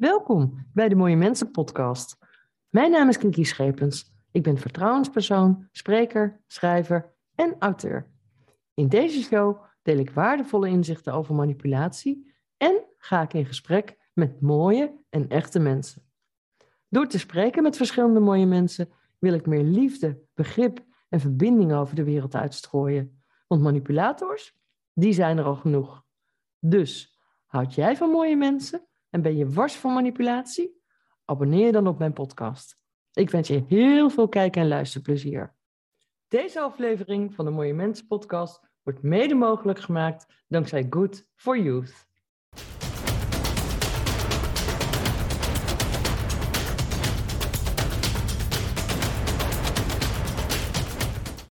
Welkom bij de Mooie Mensen podcast. Mijn naam is Kiki Schepens. Ik ben vertrouwenspersoon, spreker, schrijver en auteur. In deze show deel ik waardevolle inzichten over manipulatie en ga ik in gesprek met mooie en echte mensen. Door te spreken met verschillende mooie mensen wil ik meer liefde, begrip en verbinding over de wereld uitstrooien. Want manipulators, die zijn er al genoeg. Dus houd jij van mooie mensen en ben je wars van manipulatie? Abonneer dan op mijn podcast. Ik wens je heel veel kijk- en luisterplezier. Deze aflevering van de Mooie Mensen podcast wordt mede mogelijk gemaakt dankzij Good for Youth.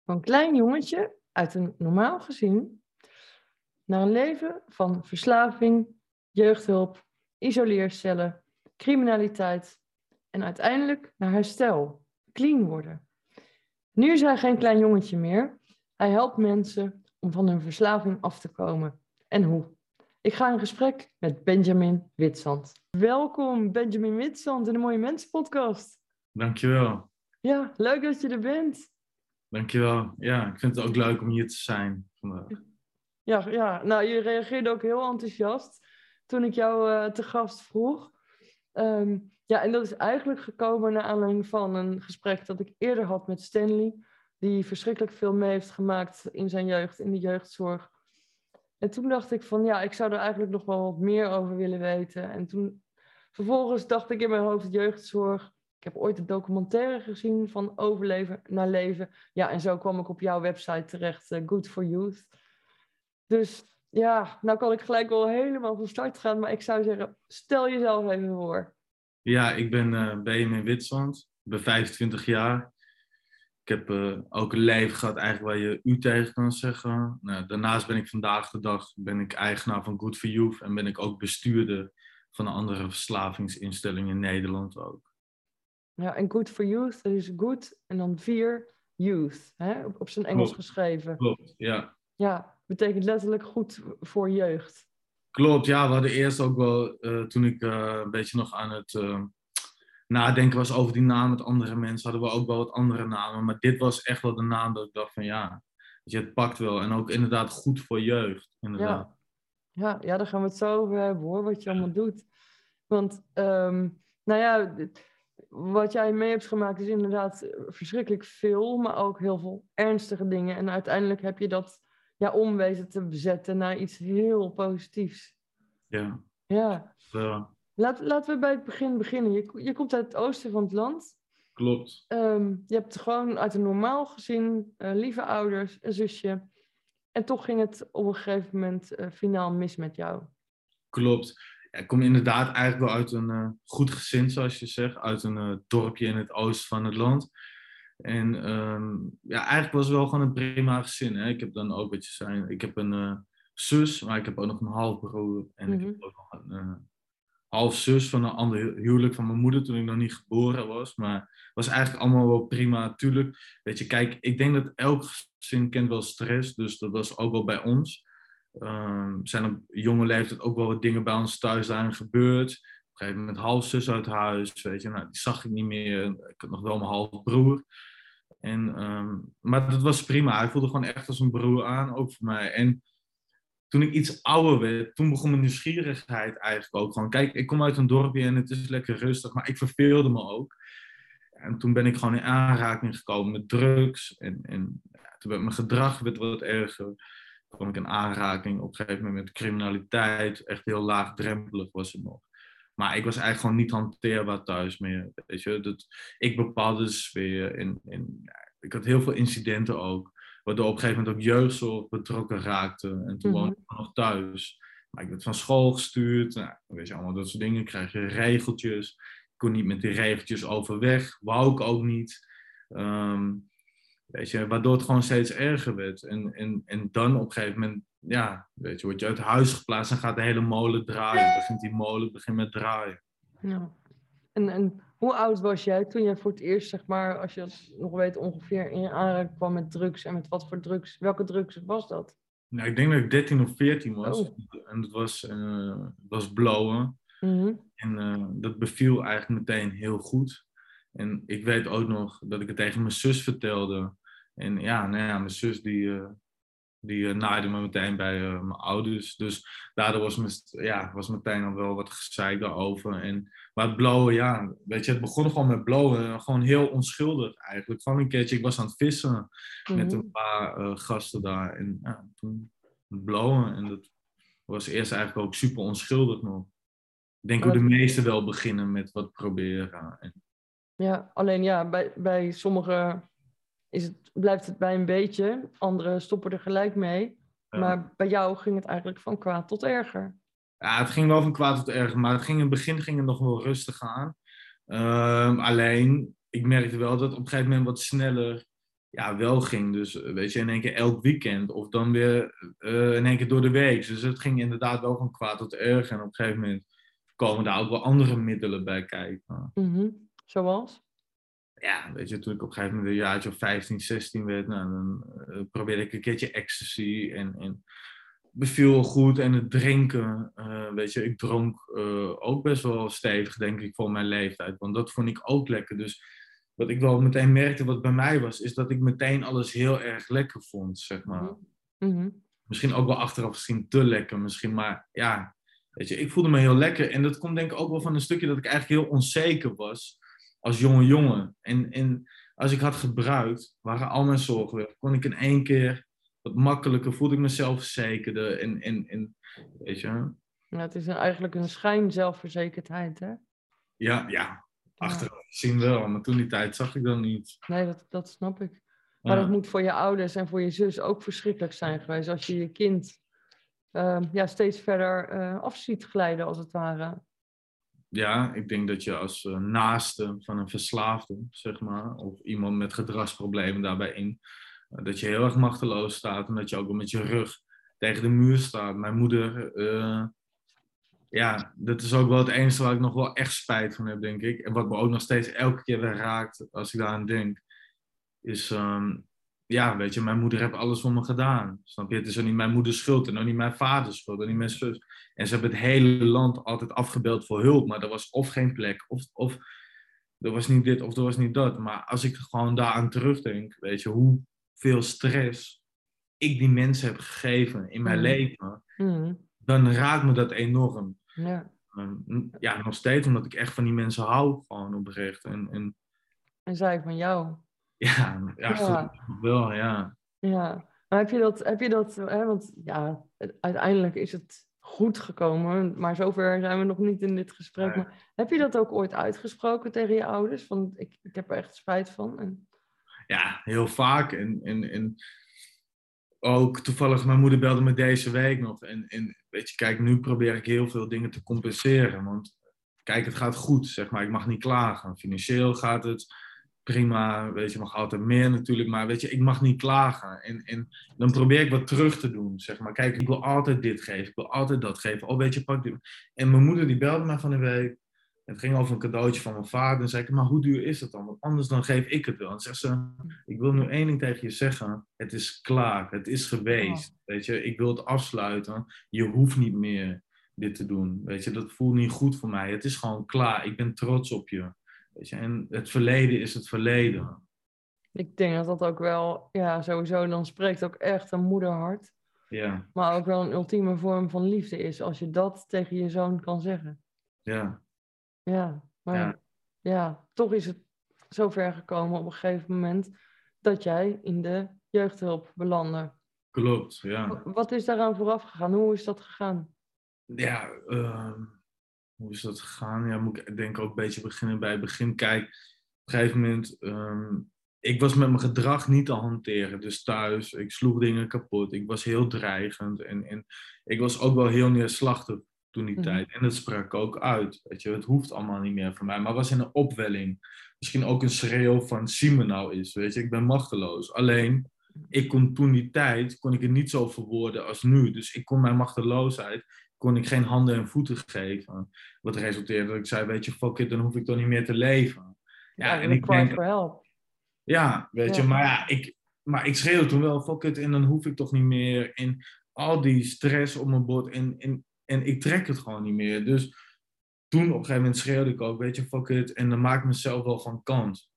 Van klein jongetje uit een normaal gezin naar een leven van verslaving, jeugdhulp, isoleercellen, criminaliteit en uiteindelijk naar herstel, clean worden. Nu is hij geen klein jongetje meer. Hij helpt mensen om van hun verslaving af te komen. En hoe? Ik ga in gesprek met Benjamin Witsand. Welkom Benjamin Witsand in de Mooie Mensen podcast. Dankjewel. Ja, leuk dat je er bent. Dankjewel. Ja, ik vind het ook leuk om hier te zijn vandaag. Ja, ja, nou je reageerde ook heel enthousiast toen ik jou uh, te gast vroeg. Ehm, ja, en dat is eigenlijk gekomen naar aanleiding van een gesprek dat ik eerder had met Stanley, die verschrikkelijk veel mee heeft gemaakt in zijn jeugd, in de jeugdzorg. En toen dacht ik van ja, ik zou er eigenlijk nog wel wat meer over willen weten. En toen vervolgens dacht ik in mijn hoofd jeugdzorg. Ik heb ooit een documentaire gezien van overleven naar leven. Ja, en zo kwam ik op jouw website terecht, uh, Good for Youth. Dus ja, nou kan ik gelijk wel helemaal van start gaan, maar ik zou zeggen, stel jezelf even voor. Ja, ik ben uh, Benjamin Witsand, ik ben 25 jaar. Ik heb uh, ook een leven gehad eigenlijk waar je u tegen kan zeggen. Nou, daarnaast ben ik vandaag de dag ben ik eigenaar van Good for Youth en ben ik ook bestuurder van een andere verslavingsinstelling in Nederland ook. Ja, en Good for Youth, dat is good en dan vier youth, hè? Op, op zijn Engels Klopt. geschreven. Klopt, ja. Ja, betekent letterlijk goed voor jeugd. Klopt, ja. We hadden eerst ook wel, uh, toen ik uh, een beetje nog aan het uh, nadenken was over die naam met andere mensen, hadden we ook wel wat andere namen. Maar dit was echt wel de naam dat ik dacht van ja, je, het pakt wel. En ook inderdaad goed voor jeugd. Inderdaad. Ja. Ja, ja, daar gaan we het zo over hebben hoor, wat je allemaal doet. Want, um, nou ja, wat jij mee hebt gemaakt is inderdaad verschrikkelijk veel, maar ook heel veel ernstige dingen. En uiteindelijk heb je dat ja, om weten te bezetten naar iets heel positiefs. Ja. Ja. Uh, Laat, laten we bij het begin beginnen. Je, je komt uit het oosten van het land. Klopt. Um, je hebt gewoon uit een normaal gezin, uh, lieve ouders, een zusje. En toch ging het op een gegeven moment uh, finaal mis met jou. Klopt. Ja, ik kom inderdaad eigenlijk wel uit een uh, goed gezin, zoals je zegt. Uit een dorpje in het oosten van het land. En um, ja, eigenlijk was het wel gewoon een prima gezin. Hè? Ik heb dan ook, wat je zei, ik heb een uh, zus, maar ik heb ook nog een halfbroer. En mm -hmm. ik heb ook nog een uh, half zus van een ander huwelijk van mijn moeder toen ik nog niet geboren was. Maar het was eigenlijk allemaal wel prima. Tuurlijk, weet je, kijk, ik denk dat elk gezin kent wel stress. Dus dat was ook wel bij ons. Um, zijn op jonge leeftijd ook wel wat dingen bij ons thuis daarin gebeurd. Een gegeven moment half zus uit huis, weet je. Nou, die zag ik niet meer. Ik had nog wel mijn halfbroer. En, um, maar dat was prima. Hij voelde gewoon echt als een broer aan, ook voor mij. En toen ik iets ouder werd, toen begon mijn nieuwsgierigheid eigenlijk ook gewoon. Kijk, ik kom uit een dorpje en het is lekker rustig, maar ik verveelde me ook. En toen ben ik gewoon in aanraking gekomen met drugs. En, en ja, toen werd mijn gedrag werd wat erger. Toen kwam ik in aanraking op een gegeven moment met criminaliteit. Echt heel laagdrempelig was het nog. Maar ik was eigenlijk gewoon niet hanteerbaar thuis meer. Weet je? Dat, ik bepaalde de sfeer. En, en ja, ik had heel veel incidenten ook. Waardoor op een gegeven moment ook jeugdzorg betrokken raakte. En toen mm-hmm. woonde ik nog thuis. Maar ik werd van school gestuurd. Nou, weet je, allemaal dat soort dingen. Krijg je regeltjes. Ik kon niet met die regeltjes overweg. Wou ik ook niet. Um, weet je, waardoor het gewoon steeds erger werd. En, en, en dan op een gegeven moment ja, weet je, word je uit huis geplaatst en gaat de hele molen draaien. Begint die molen begint met draaien. Ja. En, en hoe oud was jij toen jij voor het eerst, zeg maar, als je dat nog weet, ongeveer in aanraking kwam met drugs? En met wat voor drugs? Welke drugs was dat? Nou, ik denk dat ik 13 of 14 was. Oh. En dat was, uh, was blowen. Mhm. En eh, dat beviel eigenlijk meteen heel goed. En ik weet ook nog dat ik het tegen mijn zus vertelde. En ja, nou ja mijn zus die, eh, die uh, naaide me meteen bij uh, mijn ouders. Dus daardoor was, me, ja, was meteen al wel wat gezeik daarover. En, maar het blowen, ja, weet je, het begon gewoon met blowen. Gewoon heel onschuldig eigenlijk. Gewoon een keertje, ik was aan het vissen mm -hmm. met een paar uh, gasten daar. En ja, toen blowen. En dat was eerst eigenlijk ook super onschuldig nog. Ik denk hoe de meesten wel beginnen met wat proberen. En... Ja, alleen ja, bij, bij sommigen is het, blijft het bij een beetje. Anderen stoppen er gelijk mee. Ja. Maar bij jou ging het eigenlijk van kwaad tot erger. Ja, het ging wel van kwaad tot erger. Maar het ging, in het begin ging het nog wel rustig aan. Um, alleen, ik merkte wel dat het op een gegeven moment wat sneller ja, wel ging. Dus weet je, in één keer elk weekend. Of dan weer uh, in één keer door de week. Dus het ging inderdaad wel van kwaad tot erger. En op een gegeven moment komen daar ook wel andere middelen bij kijken. Mm -hmm. Zoals? Ja, weet je, toen ik op een gegeven moment een jaartje of 15, 16 werd, nou, dan uh, probeerde ik een keertje ecstasy en, en beviel goed. En het drinken, uh, weet je, ik dronk uh, ook best wel stevig, denk ik, voor mijn leeftijd. Want dat vond ik ook lekker. Dus wat ik wel meteen merkte, wat bij mij was, is dat ik meteen alles heel erg lekker vond, zeg maar. Mm -hmm. Misschien ook wel achteraf misschien te lekker, misschien, maar ja, weet je, ik voelde me heel lekker. En dat komt denk ik ook wel van een stukje dat ik eigenlijk heel onzeker was als jonge jongen. En, en als ik had gebruikt, waren al mijn zorgen weg. Kon ik in één keer wat makkelijker, voelde ik mezelf verzekerder. En, en, en weet je. Ja, het is een, eigenlijk een schijn zelfverzekerdheid, hè? Ja, ja. Achteraf gezien wel, maar toen die tijd zag ik dat niet. Nee, dat, dat snap ik. Maar Ja. dat moet voor je ouders en voor je zus ook verschrikkelijk zijn geweest. Als je je kind ehm, ja, steeds verder eh, af ziet glijden, als het ware. Ja, ik denk dat je als eh, naaste van een verslaafde, zeg maar, of iemand met gedragsproblemen daarbij in, eh, dat je heel erg machteloos staat en dat je ook wel met je rug tegen de muur staat. Mijn moeder, eh, ja, dat is ook wel het enige waar ik nog wel echt spijt van heb, denk ik. En wat me ook nog steeds elke keer weer raakt als ik daaraan denk, is, ehm, ja, weet je, mijn moeder heeft alles voor me gedaan. Snap je? Het is ook niet mijn moeders schuld en ook niet mijn vaders schuld en niet mijn zus. En ze hebben het hele land altijd afgebeld voor hulp, maar er was of geen plek, of, of er was niet dit, of er was niet dat. Maar als ik gewoon daaraan terugdenk, weet je, hoeveel stress ik die mensen heb gegeven in mijn Mm. leven, Mhm. dan raakt me dat enorm. Ja. Ehm, Ja, nog steeds, omdat ik echt van die mensen hou, gewoon oprecht. En, en En zij van jou. ja, ja, Ja. wel, ja. Ja, maar heb je dat, heb je dat hè, want ja, uiteindelijk is het goed gekomen, maar zover zijn we nog niet in dit gesprek. Nee. Maar heb je dat ook ooit uitgesproken tegen je ouders? Van, ik, ik heb er echt spijt van. En, ja, heel vaak. En, en, en ook toevallig, mijn moeder belde me deze week nog. En, en weet je, kijk, nu probeer ik heel veel dingen te compenseren. Want kijk, het gaat goed, zeg maar. Ik mag niet klagen. Financieel gaat het prima. Weet je, mag altijd meer natuurlijk. Maar weet je, ik mag niet klagen. En, en dan probeer ik wat terug te doen, zeg maar. Kijk, ik wil altijd dit geven. Ik wil altijd dat geven. Oh, weet je, pak dit. En mijn moeder die belde me van de week. Het ging over een cadeautje van mijn vader. En zei ik, maar hoe duur is het dan? Want anders dan geef ik het wel. En zegt ze, ik wil nu één ding tegen je zeggen. Het is klaar. Het is geweest. Weet je, ik wil het afsluiten. Je hoeft niet meer dit te doen. Weet je, dat voelt niet goed voor mij. Het is gewoon klaar. Ik ben trots op je. Weet je, en het verleden is het verleden. ik denk dat dat ook wel, ja, sowieso, dan spreekt ook echt een moederhart. Ja, Maar ook wel een ultieme vorm van liefde is, als je dat tegen je zoon kan zeggen. ja, Ja, maar Ja. ja, toch is het zover gekomen op een gegeven moment dat jij in de jeugdhulp belandde. klopt. Ja. Wa- Wat is daaraan vooraf gegaan? Hoe is dat gegaan? ja, ehm, hoe is dat gegaan? Ja, moet ik denk ook een beetje beginnen bij het begin. Kijk, op een gegeven moment, ehm, ik was met mijn gedrag niet te hanteren. Dus thuis, ik sloeg dingen kapot. Ik was heel dreigend. En, en ik was ook wel heel neerslachtig toen die Mhm. tijd. En dat sprak ook uit. Weet je, het hoeft allemaal niet meer van mij. Maar was in een opwelling. Misschien ook een schreeuw van zie me nou eens. Weet je, ik ben machteloos. Alleen, ik kon toen die tijd, kon ik het niet zo verwoorden als nu. Dus ik kon mijn machteloosheid, kon ik geen handen en voeten geven. Wat resulteerde dat ik zei, weet je, fuck it, dan hoef ik toch niet meer te leven. Ja, en ik denk, for help. ja, weet je, maar ja, ik, maar ik schreeuwde toen wel, fuck it, en dan hoef ik toch niet meer. En al die stress op mijn bord, en, en, en ik trek het gewoon niet meer. Dus toen op een gegeven moment schreeuwde ik ook, weet je, fuck it. En dan maak ik mezelf wel van kant.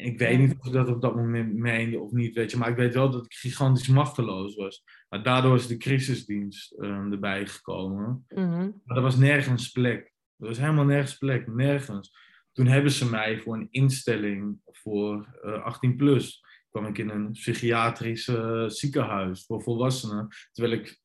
Ik weet niet of ik dat op dat moment meende of niet, weet je. Maar ik weet wel dat ik gigantisch machteloos was. Maar daardoor is de crisisdienst um, erbij gekomen. Mhm. Maar er was nergens plek. Er was helemaal nergens plek, nergens. Toen hebben ze mij voor een instelling voor uh, 18 plus. kwam ik in een psychiatrisch uh, ziekenhuis voor volwassenen. Terwijl ik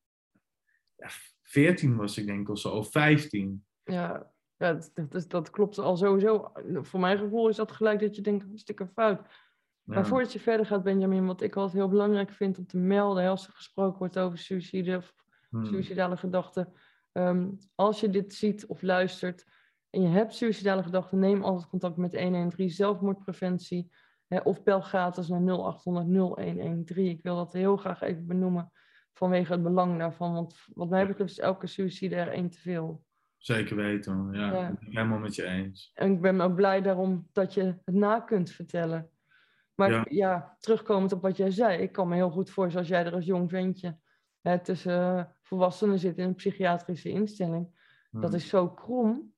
ja, 14 was, ik denk of zo, of 15. Ja, ja dat, dat, dat, klopt al sowieso. Voor mijn gevoel is dat gelijk dat je denkt, hartstikke fout. Ja. Maar voordat je verder gaat, Benjamin, wat ik altijd heel belangrijk vind om te melden, als er gesproken wordt over suïcide of hmm. suïcidale gedachten. Um, als je dit ziet of luistert en je hebt suïcidale gedachten, neem altijd contact met 113 zelfmoordpreventie. Hè, of bel gratis naar 0800 0113. Ik wil dat heel graag even benoemen vanwege het belang daarvan. Want wat mij betreft is elke suïcide er één te veel. Zeker weten, ja. ja. Ik ben helemaal met je eens. En ik ben ook blij daarom dat je het na kunt vertellen. Maar ja. ja. terugkomend op wat jij zei, ik kan me heel goed voorstellen als jij er als jong ventje hè, tussen uh, volwassenen zit in een psychiatrische instelling. Hmm. Dat is zo krom.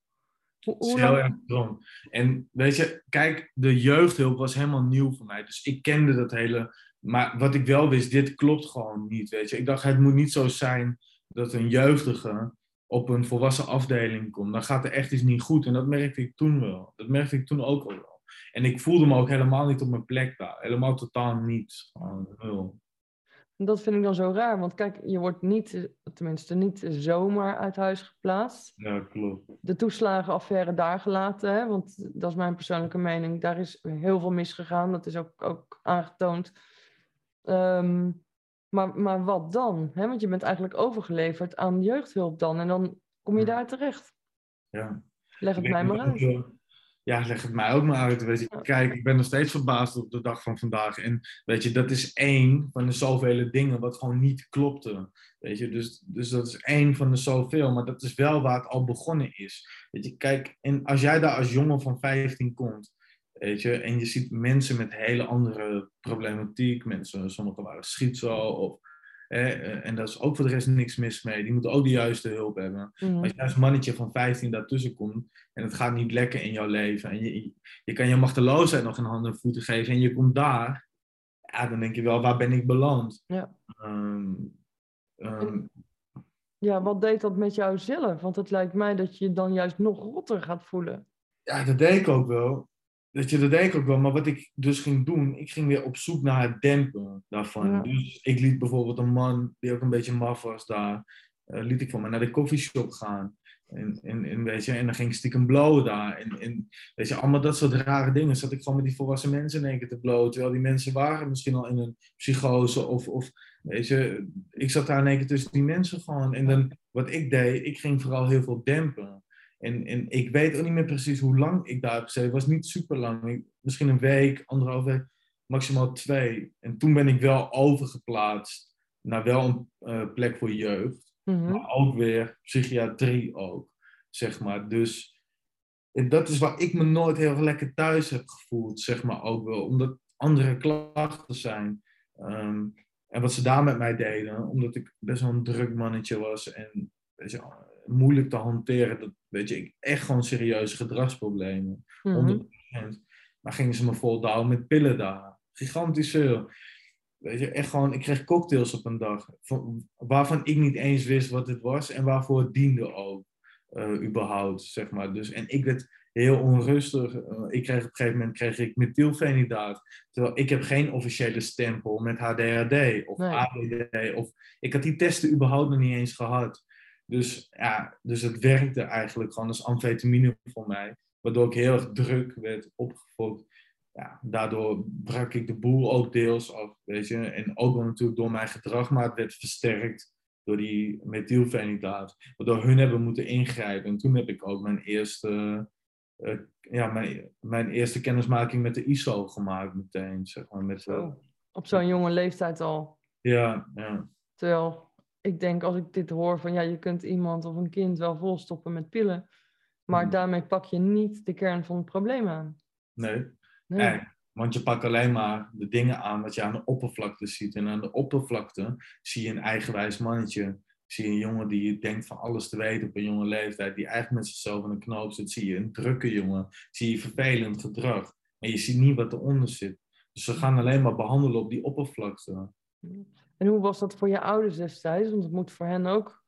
Hoe, hoe is heel erg krom. En weet je, kijk, de jeugdhulp was helemaal nieuw voor mij. Dus ik kende dat hele. Maar wat ik wel wist, dit klopt gewoon niet. Weet je, ik dacht, het moet niet zo zijn dat een jeugdige op een volwassen afdeling komt. Dan gaat er echt iets niet goed. En dat merkte ik toen wel. Dat merkte ik toen ook al wel. En ik voelde me ook helemaal niet op mijn plek daar. Helemaal totaal niet. Gewoon nul. Dat vind ik dan zo raar, want kijk, je wordt niet, tenminste niet zomaar uit huis geplaatst. Ja, klopt. De toeslagenaffaire daar gelaten, hè? want dat is mijn persoonlijke mening. Daar is heel veel misgegaan, dat is ook, ook aangetoond. Um, maar, maar wat dan? Hè? Want je bent eigenlijk overgeleverd aan jeugdhulp dan en dan kom je daar terecht. Ja. Leg het mij maar uit ja, leg het mij ook maar uit. Weet je. Kijk, ik ben nog steeds verbaasd op de dag van vandaag. En weet je, dat is één van de zoveel dingen wat gewoon niet klopte. Weet je, dus, dus dat is één van de zoveel. Maar dat is wel waar het al begonnen is. Weet je, kijk, en als jij daar als jongen van 15 komt, weet je, en je ziet mensen met hele andere problematiek, mensen, sommigen waren schizo of eh, en daar is ook voor de rest niks mis mee. Die moeten ook de juiste hulp hebben. Mm. Als je als mannetje van 15 daartussen komt en het gaat niet lekker in jouw leven. En je, je kan je machteloosheid nog een handen en voeten geven en je komt daar. Ja, dan denk je wel, waar ben ik beland? Ja. Um, um, ja, wat deed dat met jou zelf? Want het lijkt mij dat je je dan juist nog rotter gaat voelen. Ja, dat deed ik ook wel. Dat je, dat denk ik ook wel. Maar wat ik dus ging doen, ik ging weer op zoek naar het dempen daarvan. Ja. Dus ik liet bijvoorbeeld een man die ook een beetje maf was daar, uh, liet ik van me naar de koffieshop gaan. En, en, en, weet je, en dan ging ik stiekem blowen daar. En, en weet je, allemaal dat soort rare dingen. Zat ik gewoon met die volwassen mensen in één keer te blowen. Terwijl die mensen waren misschien al in een psychose. Of, of weet je, ik zat daar in één keer tussen die mensen gewoon. En dan, wat ik deed, ik ging vooral heel veel dempen. En, en ik weet ook niet meer precies hoe lang ik daar heb gezeten. Het was niet super lang. Misschien een week, anderhalf week, maximaal twee. En toen ben ik wel overgeplaatst naar wel een uh, plek voor jeugd. Mhm. Maar ook weer psychiatrie ook, zeg maar. Dus en dat is waar ik me nooit heel lekker thuis heb gevoeld, zeg maar ook wel. Omdat andere klachten zijn. Ehm, en wat ze daar met mij deden, omdat ik best wel een druk mannetje was en weet je, moeilijk te hanteren. Dat, weet je, echt gewoon serieuze gedragsproblemen. Mhm. 100%. Maar gingen ze me vol douwen met pillen daar. Gigantisch veel. Weet je, echt gewoon, ik kreeg cocktails op een dag. Van, waarvan ik niet eens wist wat het was en waarvoor het diende ook. Uh, überhaupt, zeg maar. Dus, en ik werd heel onrustig. Uh, ik kreeg op een gegeven moment kreeg ik methylfenidaat. Terwijl ik heb geen officiële stempel met HDHD of Nee. ADD. Of, ik had die testen überhaupt nog niet eens gehad. Dus, ja, dus het werkte eigenlijk gewoon als amfetamine voor mij. Waardoor ik heel erg druk werd opgefokt. Ja, daardoor brak ik de boel ook deels af, weet je. En ook wel natuurlijk door mijn gedrag, maar het werd versterkt door die methylfenidaat. Waardoor hun hebben moeten ingrijpen. En toen heb ik ook mijn eerste, eh, ja, mijn, mijn eerste kennismaking met de ISO gemaakt meteen, zeg maar. Met, Zo. Op zo'n jonge leeftijd al. ja, ja. Terwijl ik denk als ik dit hoor van ja, je kunt iemand of een kind wel volstoppen met pillen. Maar Mhm. daarmee pak je niet de kern van het probleem aan. Nee. Nee. Want je pakt alleen maar de dingen aan wat je aan de oppervlakte ziet. En aan de oppervlakte zie je een eigenwijs mannetje zie een jongen die denkt van alles te weten op een jonge leeftijd, die eigenlijk met zichzelf in een knoop zit. Zie je een drukke jongen, zie je vervelend gedrag. En je ziet niet wat eronder zit. Dus ze gaan alleen maar behandelen op die oppervlakte. En hoe was dat voor je ouders destijds? Want het moet voor hen ook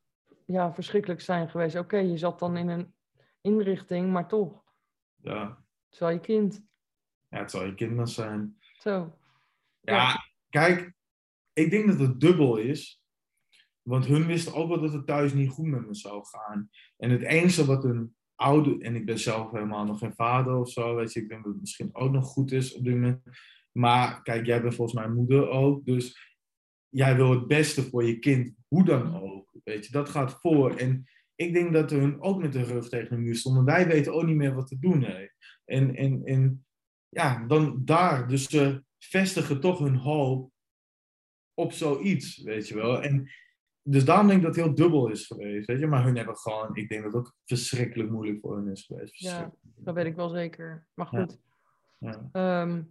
ja, verschrikkelijk zijn geweest. Oké, je zat dan in een inrichting, maar toch. Ja. Het wel je kind. Ja, het zal je kind zijn. Zo. Ja, kijk, ik denk dat het dubbel is. Want hun wisten ook wel dat het thuis niet goed met me zou gaan. En het enige wat een oude, en ik ben zelf helemaal nog geen vader of zo, weet je, ik denk dat het misschien ook nog goed is op dit moment. Maar kijk, jij bent volgens mij moeder ook, dus jij wil het beste voor je kind, hoe dan ook. Weet je, dat gaat voor. En ik denk dat hun ook met de rug tegen de muur stonden. Wij weten ook niet meer wat te doen. Hè. En, en, en ja, dan daar. Dus ze vestigen toch hun hoop op zoiets, weet je wel. En dus daarom denk ik dat het heel dubbel is geweest, weet je. Maar hun hebben gewoon, ik denk dat het ook verschrikkelijk moeilijk voor hun is geweest. Ja, dat weet ik wel zeker. Maar goed. Ja. Ehm,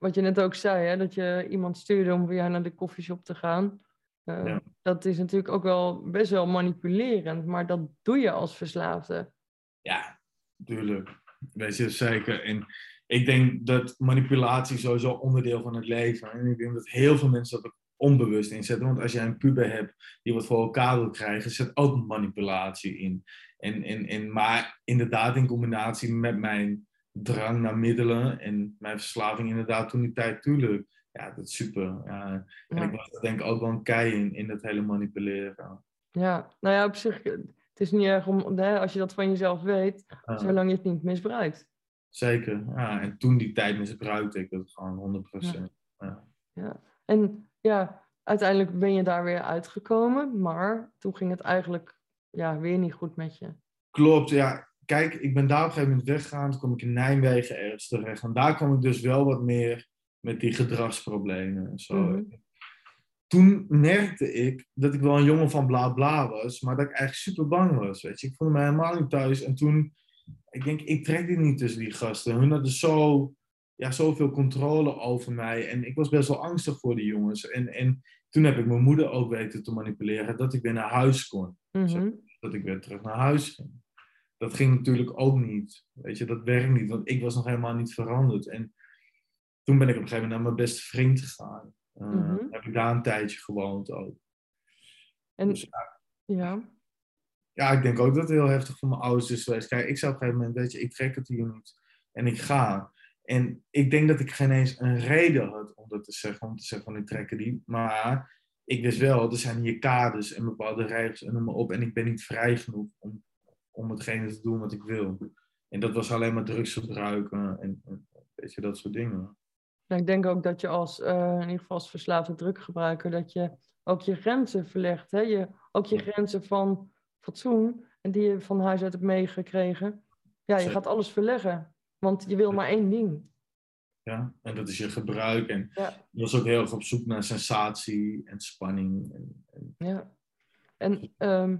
wat je net ook zei, hè, dat je iemand stuurde om voor jou naar de koffieshop te gaan. Uh, Ja. Dat is natuurlijk ook wel best wel manipulerend, maar dat doe je als verslaafde. Ja, tuurlijk. Weet je, zeker. En ik denk dat manipulatie sowieso onderdeel van het leven is. En ik denk dat heel veel mensen dat onbewust inzetten. Want als jij een puber hebt die wat voor elkaar wil krijgen, zit ook manipulatie in. En, en, en, maar inderdaad in combinatie met mijn drang naar middelen en mijn verslaving inderdaad toen die tijd, tuurlijk. Ja, dat is super. Ja. En Ja. ik was denk ik ook wel een kei in, in dat hele manipuleren. Ja, nou ja, op zich, het is niet erg om, hè, als je dat van jezelf weet, Ja. zolang je het niet misbruikt. Zeker, ja. En toen die tijd misbruikte ik dat gewoon 100%. Ja. En ja, uiteindelijk ben je daar weer uitgekomen, maar toen ging het eigenlijk ja, weer niet goed met je. Klopt, ja. Kijk, ik ben daar op een gegeven moment weggegaan. Toen kwam ik in Nijmegen ergens terecht. En daar kwam ik dus wel wat meer met die gedragsproblemen en zo. Mhm. Toen merkte ik dat ik wel een jongen van bla bla was, maar dat ik eigenlijk super bang was. Weet je. Ik voelde me helemaal niet thuis. En toen, ik denk, ik trek dit niet tussen die gasten. Hun hadden zo, ja, zoveel controle over mij. En ik was best wel angstig voor die jongens. En, en toen heb ik mijn moeder ook weten te manipuleren dat ik weer naar huis kon Mhm. dat ik weer terug naar huis ging. Dat ging natuurlijk ook niet. Weet je, dat werkt niet, want ik was nog helemaal niet veranderd. En toen ben ik op een gegeven moment naar mijn beste vriend gegaan. Uh, Mhm. Heb ik daar een tijdje gewoond ook. En Dus ja, ja, ja, ik denk ook dat het heel heftig voor mijn ouders is geweest. Kijk, ik zou op een gegeven moment, weet je, ik trek het hier niet. En ik ga. En ik denk dat ik geen eens een reden had om dat te zeggen, om te zeggen van ik trek het niet. Maar ik wist wel, er zijn hier kaders en bepaalde regels en noem maar op. En ik ben niet vrij genoeg om, om hetgene te doen wat ik wil. En dat was alleen maar drugs gebruiken en, en weet je, dat soort dingen. nou, ik denk ook dat je als, eh, in ieder geval als verslaafde druggebruiker, dat je ook je grenzen verlegt. Hè? Je, ook je grenzen van fatsoen, en die je van huis uit hebt meegekregen. Ja, je gaat alles verleggen, want je wil maar één ding. Ja? En dat is je gebruik. En Ja. je was ook heel erg op zoek naar sensatie en spanning. En, en Ja. En ehm,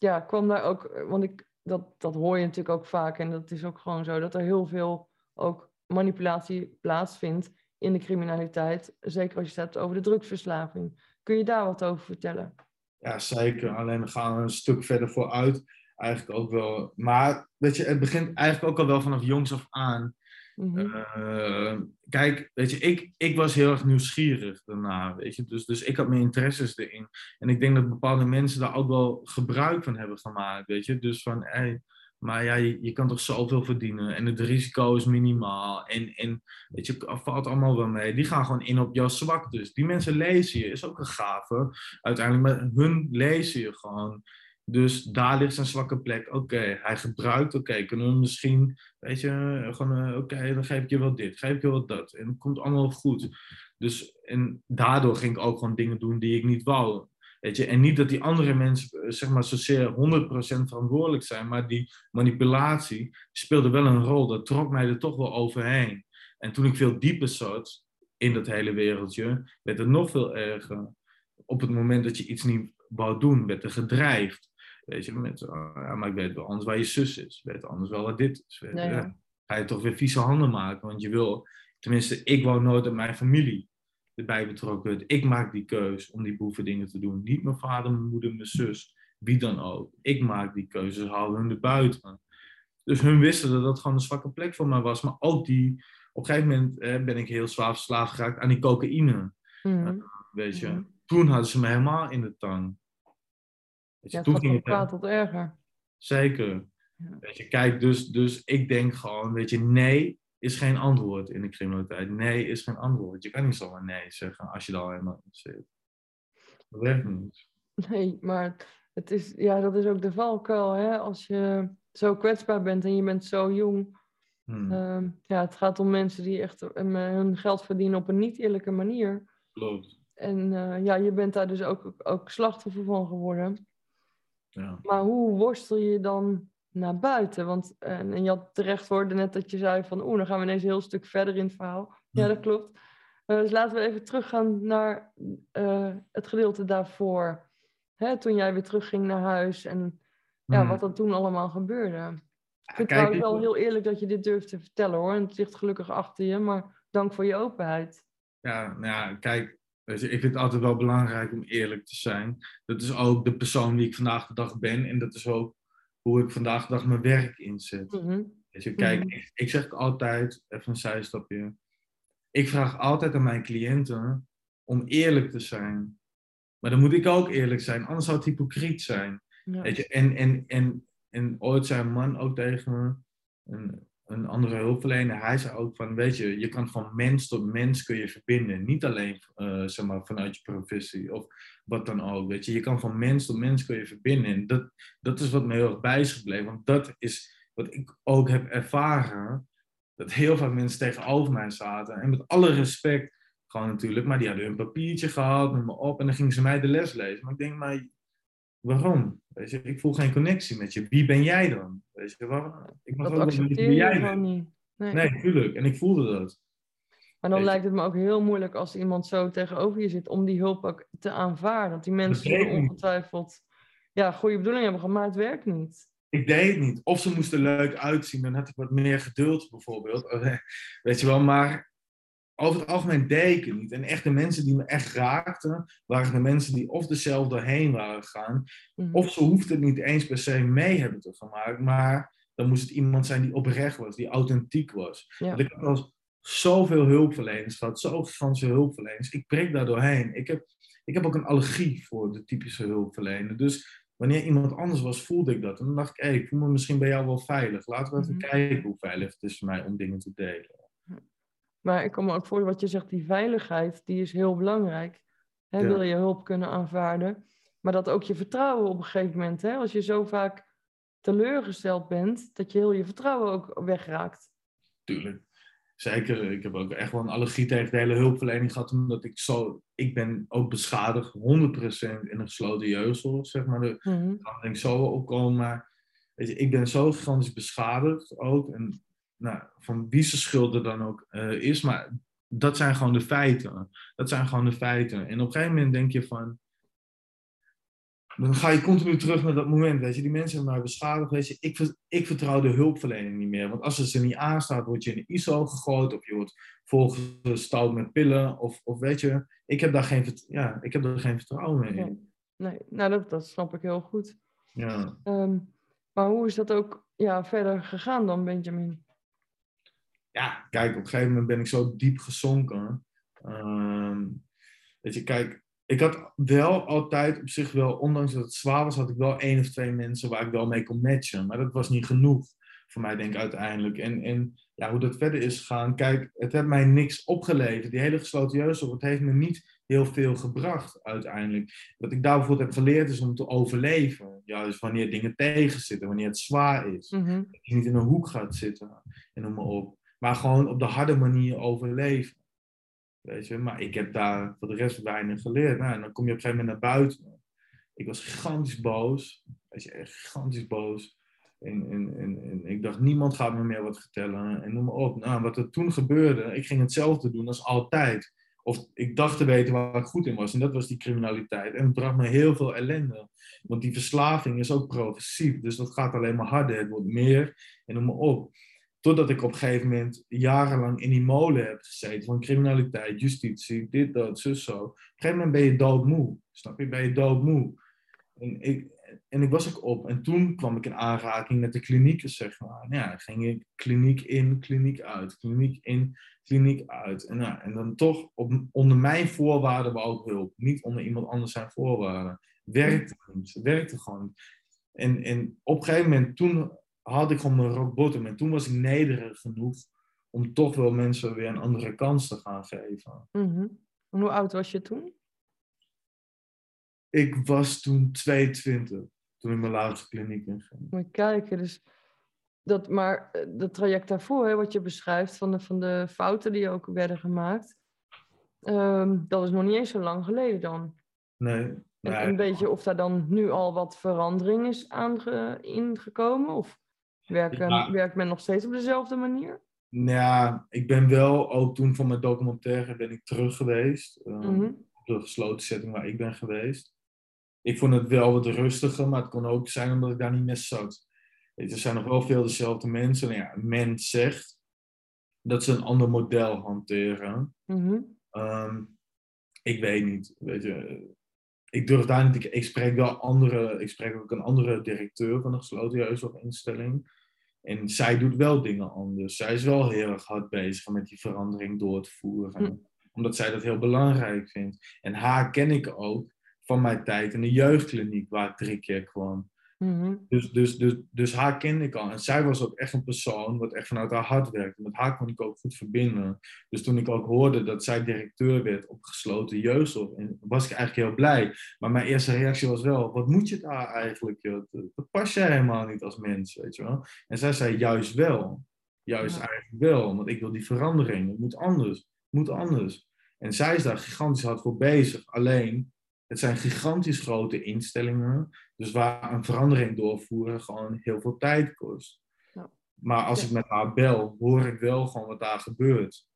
ja, kwam daar ook, want ik, dat, dat hoor je natuurlijk ook vaak en dat is ook gewoon zo, dat er heel veel ook manipulatie plaatsvindt in de criminaliteit. Zeker als je het hebt over de drugsverslaving. Kun je daar wat over vertellen? Ja, zeker. Alleen we gaan er een stuk verder vooruit. Eigenlijk ook wel. Maar weet je, het begint eigenlijk ook al wel vanaf jongs af aan. Mhm. Eh, kijk, weet je, ik, ik was heel erg nieuwsgierig daarna, weet je. Dus, dus ik had mijn interesses erin. En ik denk dat bepaalde mensen daar ook wel gebruik van hebben gemaakt, weet je. Dus van, hé, maar ja, je, kan toch zoveel verdienen. En het risico is minimaal. En, en weet je, valt allemaal wel mee. Die gaan gewoon in op jouw zwaktes. Die mensen lezen je, is ook een gave. Uiteindelijk, maar hun lezen je gewoon. Dus daar ligt zijn zwakke plek. Oké, hij gebruikt. Oké, kunnen we misschien, weet je, gewoon, eh, oké, dan geef ik je wel dit, geef ik je wel dat. En het komt allemaal goed. Dus, en daardoor ging ik ook gewoon dingen doen die ik niet wou. Weet je, en niet dat die andere mensen, eh, zeg maar, zozeer 100% verantwoordelijk zijn, maar die manipulatie speelde wel een rol. Dat trok mij er toch wel overheen. En toen ik veel dieper zat in dat hele wereldje, werd het nog veel erger. Op het moment dat je iets niet wou doen, werd er gedreigd. Weet je, met, ja, maar ik weet wel anders waar je zus is. Ik weet anders wel wat dit is. Weet je. Ja, ja. Ga je toch weer vieze handen maken, want je wil, tenminste, ik wou nooit uit mijn familie. erbij betrokken werd. Ik maak die keus om die boevendingen te doen. Niet mijn vader, mijn moeder, mijn zus, wie dan ook. Ik maak die keuzes, halen hun er buiten. Dus hun wisten dat dat gewoon een zwakke plek voor mij was. Maar ook die, op een gegeven moment ben ik heel zwaar verslaafd geraakt aan die cocaïne. Mhm. weet je. Mhm. Toen hadden ze me helemaal in de tang. Weet je, Ja, het van kwaad tot erger. Zeker. Ja. Weet je, kijk, dus, dus ik denk gewoon, weet je, nee is geen antwoord in de criminaliteit. Nee is geen antwoord. Je kan niet zomaar nee zeggen als je er al helemaal in zit. Dat werkt niet. Nee, maar het is, ja, dat is ook de valkuil. Hè? Als je zo kwetsbaar bent en je bent zo jong. Hmm, Ehm, ja, het gaat om mensen die echt eh, hun geld verdienen op een niet eerlijke manier. klopt. En eh, ja, je bent daar dus ook, ook slachtoffer van geworden. Ja. Maar hoe worstel je dan naar buiten? Want eh, en je had terecht hoorde net dat je zei van oeh, dan gaan we ineens een heel stuk verder in het verhaal. Ja, dat klopt. Eh, dus laten we even teruggaan naar eh, het gedeelte daarvoor. Hè, toen jij weer terugging naar huis en ja, Hmm. wat er toen allemaal gebeurde. Ik vind het wel heel eerlijk dat je dit durft te vertellen hoor. En het ligt gelukkig achter je, maar dank voor je openheid. Ja, nou ja, kijk, weet je, ik vind het altijd wel belangrijk om eerlijk te zijn. Dat is ook de persoon die ik vandaag de dag ben en dat is ook hoe ik vandaag de dag mijn werk inzet. Mhm. Weet je, kijk, Mhm. ik, ik zeg altijd, even een zijstapje. Ik vraag altijd aan mijn cliënten om eerlijk te zijn. Maar dan moet ik ook eerlijk zijn, anders zou het hypocriet zijn. Ja. Weet je, en, en, en, en ooit zei een man ook tegen me, een, een andere hulpverlener, hij zei ook van, weet je, je kan van mens tot mens kun je verbinden. Niet alleen eh, zeg maar, vanuit je professie of wat dan ook. Weet je, je kan van mens tot mens kun je verbinden. En dat, dat is wat me heel erg bij is gebleven. Want dat is wat ik ook heb ervaren. Dat heel vaak mensen tegenover mij zaten. En met alle respect, gewoon natuurlijk. Maar die hadden een papiertje gehad, noem maar op. En dan gingen ze mij de les lezen. Maar ik denk, maar waarom? Weet je, ik voel geen connectie met je. Wie ben jij dan? Weet je, waarom? Ik mag Dat ook accepteer wie jij bent. niet. Nee. Nee, natuurlijk. En ik voelde dat. Maar dan lijkt het me ook heel moeilijk als iemand zo tegenover je zit om die hulp ook te aanvaarden. Want die mensen niet. ongetwijfeld ja, goede bedoelingen hebben gehad, maar het werkt niet. Ik deed het niet. Of ze moesten leuk uitzien, dan had ik wat meer geduld bijvoorbeeld. Weet je wel, maar over het algemeen het niet. En echt de mensen die me echt raakten, waren de mensen die of zelf doorheen waren gegaan, Mhm. of ze hoefden het niet eens per se mee hebben te gemaakt, maar dan moest het iemand zijn die oprecht was, die authentiek was. Ja. Want ik heb wel eens zoveel hulpverleners gehad, zo gigantische hulpverleners. Ik breek daar doorheen. Ik heb, ik heb ook een allergie voor de typische hulpverlener. Dus wanneer iemand anders was, voelde ik dat. En dan dacht ik, hé, ik voel me misschien bij jou wel veilig. Laten we even Mhm. kijken hoe veilig het is voor mij om dingen te delen. Maar ik kan me ook voor wat je zegt, die veiligheid, die is heel belangrijk. Hè, Ja. Wil je hulp kunnen aanvaarden. Maar dat ook je vertrouwen op een gegeven moment, hè, als je zo vaak teleurgesteld bent, dat je heel je vertrouwen ook wegraakt. Tuurlijk. Zeker, ik heb ook echt wel een allergie tegen de hele hulpverlening gehad, omdat ik zo, ik ben ook beschadigd, 100% in een gesloten jeugdzorg, zeg maar. De, Mhm. kan denk ik zo opkomen, maar weet je, ik ben zo gigantisch beschadigd ook. En nou, van wie zijn schuld er dan ook eh, is, maar dat zijn gewoon de feiten. Dat zijn gewoon de feiten. En op een gegeven moment denk je van, dan ga je continu terug naar dat moment, weet je. Die mensen hebben mij beschadigd, weet je. Ik, ik vertrouw de hulpverlening niet meer. Want als het er niet aanstaat, word je in de ISO gegooid of je wordt volgestouwd met pillen. Of, of weet je, ik heb daar geen, ja, ik heb daar geen vertrouwen meer in. Nee, nou dat, dat snap ik heel goed. Ja. Ehm, maar hoe is dat ook ja, verder gegaan dan, Benjamin? Ja, kijk, op een gegeven moment ben ik zo diep gezonken. Ehm, weet je, kijk, ik had wel altijd op zich wel, ondanks dat het zwaar was, had ik wel één of twee mensen waar ik wel mee kon matchen. Maar dat was niet genoeg voor mij, denk ik, uiteindelijk. En, en ja, hoe dat verder is gegaan, kijk, het heeft mij niks opgeleverd. Die hele gesloten jeugdzorg, het heeft me niet heel veel gebracht uiteindelijk. Wat ik daar bijvoorbeeld heb geleerd is om te overleven. Juist wanneer dingen tegenzitten, wanneer het zwaar is Mhm. dat je niet in een hoek gaat zitten en noem maar op. Maar gewoon op de harde manier overleven. Weet je, maar ik heb daar voor de rest weinig geleerd. Nou, en dan kom je op een gegeven moment naar buiten. Ik was gigantisch boos. Weet je, echt gigantisch boos. En, en, en, en ik dacht, niemand gaat me meer wat vertellen. En noem maar op. Nou, wat er toen gebeurde, ik ging hetzelfde doen als altijd. Of ik dacht te weten waar ik goed in was. En dat was die criminaliteit. En het bracht me heel veel ellende. Want die verslaving is ook progressief. Dus dat gaat alleen maar harder. Het wordt meer en noem maar op. Totdat ik op een gegeven moment jarenlang in die molen heb gezeten van criminaliteit, justitie, dit, dat, zus, zo. Op een gegeven moment ben je doodmoe. Snap je? Ben je doodmoe. En ik, en ik was ook op. En toen kwam ik in aanraking met de klinieken, zeg maar. Ja, ging ik kliniek in, kliniek uit, kliniek in, kliniek uit. En, ja, en dan toch op, onder mijn voorwaarden wou ook hulp. Niet onder iemand anders zijn voorwaarden. Werkte niet. Werkte gewoon niet. En, en op een gegeven moment, toen had ik gewoon mijn rock bottom. En toen was ik nederig genoeg om toch wel mensen weer een andere kans te gaan geven. En hoe oud was je toen? Ik was toen 22, toen ik mijn laatste kliniek inging. Moet je kijken, dus dat, maar eh, dat traject daarvoor, hè, wat je beschrijft, van de, van de fouten die ook werden gemaakt, ehm, dat is nog niet eens zo lang geleden dan. Nee. En een beetje of daar dan nu al wat verandering is aange, ingekomen? Of Ja. werkt men nog steeds op dezelfde manier? Nou ik ben wel, ook toen van mijn documentaire ben ik terug geweest. eh, Mhm. Op de gesloten setting waar ik ben geweest. Ik vond het wel wat rustiger, maar het kon ook zijn omdat ik daar niet meer zat. Weet er zijn nog wel veel dezelfde mensen. Nou ja, men zegt dat ze een ander model hanteren. Mhm. Ehm, ik weet niet, weet je. Ik durf daar niet, ik, ik spreek wel andere, ik spreek ook een andere directeur van de gesloten jeugdzorginstelling. En zij doet wel dingen anders. Zij is wel heel erg hard bezig met die verandering door te voeren. Hm. Omdat zij dat heel belangrijk vindt. En haar ken ik ook van mijn tijd in de jeugdkliniek waar ik drie keer kwam. Mhm. Dus, dus, dus, dus haar kende ik al. En zij was ook echt een persoon wat echt vanuit haar hart werkte. Met haar kon ik ook goed verbinden. Dus toen ik ook hoorde dat zij directeur werd op gesloten jeugdzorg, was ik eigenlijk heel blij. Maar mijn eerste reactie was wel, wat moet je daar eigenlijk? Joh? Dat, dat pas jij helemaal niet als mens, weet je wel. En zij zei juist wel. Juist Ja. eigenlijk wel. Want ik wil die verandering. Het moet anders. Het moet anders. En zij is daar gigantisch hard voor bezig. Alleen, het zijn gigantisch grote instellingen. Dus waar een verandering doorvoeren gewoon heel veel tijd kost. Ja. Maar als Ja. ik met haar bel, hoor ik wel gewoon wat daar gebeurt.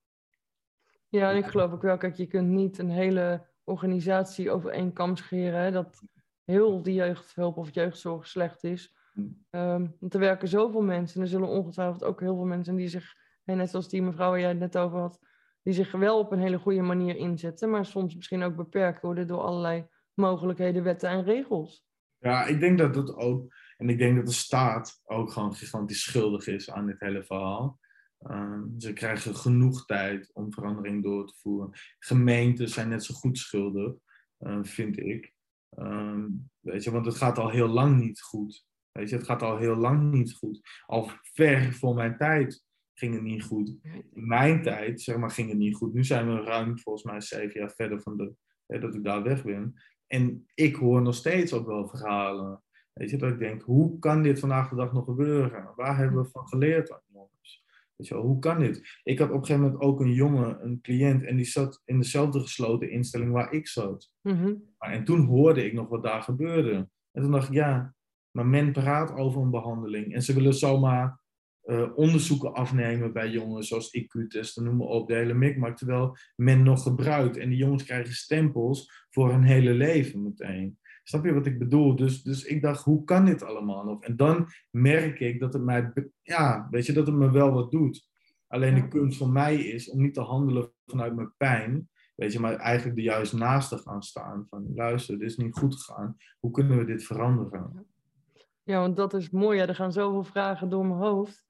Ja, en ik geloof ook wel, kijk, je kunt niet een hele organisatie over één kam scheren. Hè, dat heel die jeugdhulp of jeugdzorg slecht is. Hm. Ehm, want er werken zoveel mensen en er zullen ongetwijfeld ook heel veel mensen die zich, net zoals die mevrouw waar jij het net over had, die zich wel op een hele goede manier inzetten, maar soms misschien ook beperkt worden door allerlei mogelijkheden, wetten en regels. Ja, ik denk dat dat ook. En ik denk dat de staat ook gewoon gigantisch schuldig is aan dit hele verhaal. Ehm, ze krijgen genoeg tijd om verandering door te voeren. Gemeenten zijn net zo goed schuldig, eh, vind ik. Ehm, weet je, want het gaat al heel lang niet goed. Weet je, het gaat al heel lang niet goed. Al ver voor mijn tijd ging het niet goed. In mijn tijd, zeg maar, ging het niet goed. Nu zijn we ruim, volgens mij, zeven jaar verder van de, hè, dat ik daar weg ben. En ik hoor nog steeds ook wel verhalen. Weet je, dat ik denk, hoe kan dit vandaag de dag nog gebeuren? Waar hebben we van geleerd aan jongens? Weet je wel, hoe kan dit? Ik had op een gegeven moment ook een jongen, een cliënt, en die zat in dezelfde gesloten instelling waar ik zat. Mhm. En toen hoorde ik nog wat daar gebeurde. En toen dacht ik, ja, maar men praat over een behandeling. En ze willen zomaar eh, onderzoeken afnemen bij jongens, zoals IQ-testen, noem maar op, de hele mikmak. Terwijl men nog gebruikt. En die jongens krijgen stempels voor hun hele leven meteen. Snap je wat ik bedoel? Dus, dus ik dacht, hoe kan dit allemaal nog? En dan merk ik dat het mij, ja, weet je, dat het me wel wat doet. Alleen de kunst voor mij is om niet te handelen vanuit mijn pijn, Weet je, maar eigenlijk er juist naast te gaan staan. Van luister, dit is niet goed gegaan. Hoe kunnen we dit veranderen? Ja, want dat is mooi. Ja, er gaan zoveel vragen door mijn hoofd.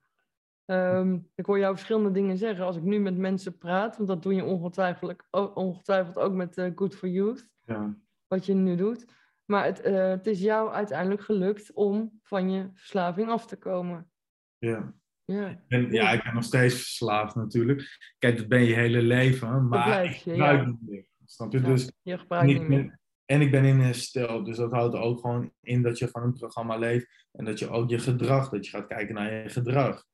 Ehm, ik hoor jou verschillende dingen zeggen. Als ik nu met mensen praat, want dat doe je ongetwijfeld, ook- ongetwijfeld ook met eh, Good for Youth, Ja. wat je nu doet. Maar het, eh, het is jou uiteindelijk gelukt om van je verslaving af te komen. Ja. Ja, En, ja, ik ben nog steeds verslaafd natuurlijk. Kijk, dat ben je hele leven, maar blijf ik je, gebruik ja. niet meer. Snap je? Ja, Dus, je en, gebruikt ik niet meer. ben, en ik ben in herstel, dus dat houdt ook gewoon in dat je van een programma leeft en dat je ook je gedrag, dat je gaat kijken naar je gedrag.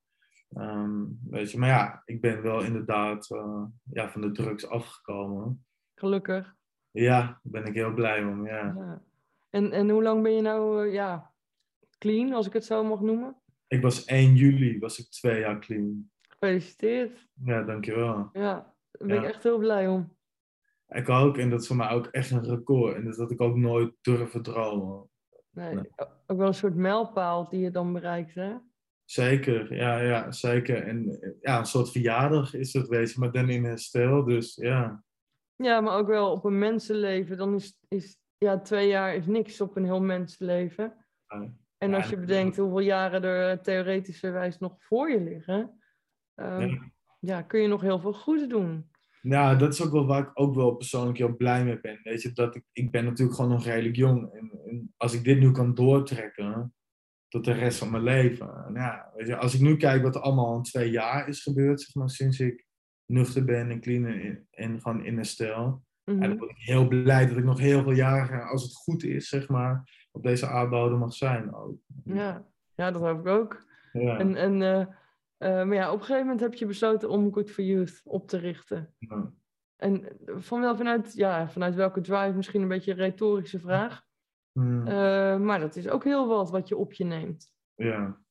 Ehm, weet je, maar ja, ik ben wel inderdaad eh, ja, van de drugs afgekomen. Gelukkig. Ja, daar ben ik heel blij om, ja. Ja. En, en hoe lang ben je nou eh, ja, clean, als ik het zo mag noemen? Ik was 1 juli, was ik twee jaar clean. Gefeliciteerd. Ja, dankjewel. Ja, daar ben ik echt heel blij om. Ik ook, en dat is voor mij ook echt een record. En dat had ik ook nooit durven dromen. Nee, Nee. Ook wel een soort mijlpaal die je dan bereikt, hè? Zeker, ja, ja, zeker. En ja, een soort verjaardag is het, je, maar dan in herstel, dus ja. Ja, maar ook wel op een mensenleven. Dan is, is ja, twee jaar is niks op een heel mensenleven. Ja. En als je bedenkt hoeveel jaren er eh, theoretischerwijs nog voor je liggen, ehm, Ja. ja, kun je nog heel veel goed doen. Ja, dat is ook wel waar ik ook wel persoonlijk heel blij mee ben. Weet je, dat ik, ik ben natuurlijk gewoon nog redelijk jong. En, en als ik dit nu kan doortrekken tot de rest van mijn leven. Ja, weet je, als ik nu kijk wat er allemaal in twee jaar is gebeurd, zeg maar, sinds ik nuchter ben en clean en, en gewoon in herstel. Mhm. En dan ben ik heel blij dat ik nog heel veel jaren, als het goed is, zeg maar, op deze aardbodem mag zijn. Ook. ja. ja, dat hoop ik ook. Ja, En, en, eh, eh, maar ja, op een gegeven moment heb je besloten om Good for Youth op te richten. ja. En van wel vanuit, ja, vanuit welke drive, misschien een beetje een retorische vraag. Hmm. Eh, maar dat is ook heel wat wat je op je neemt. Ja,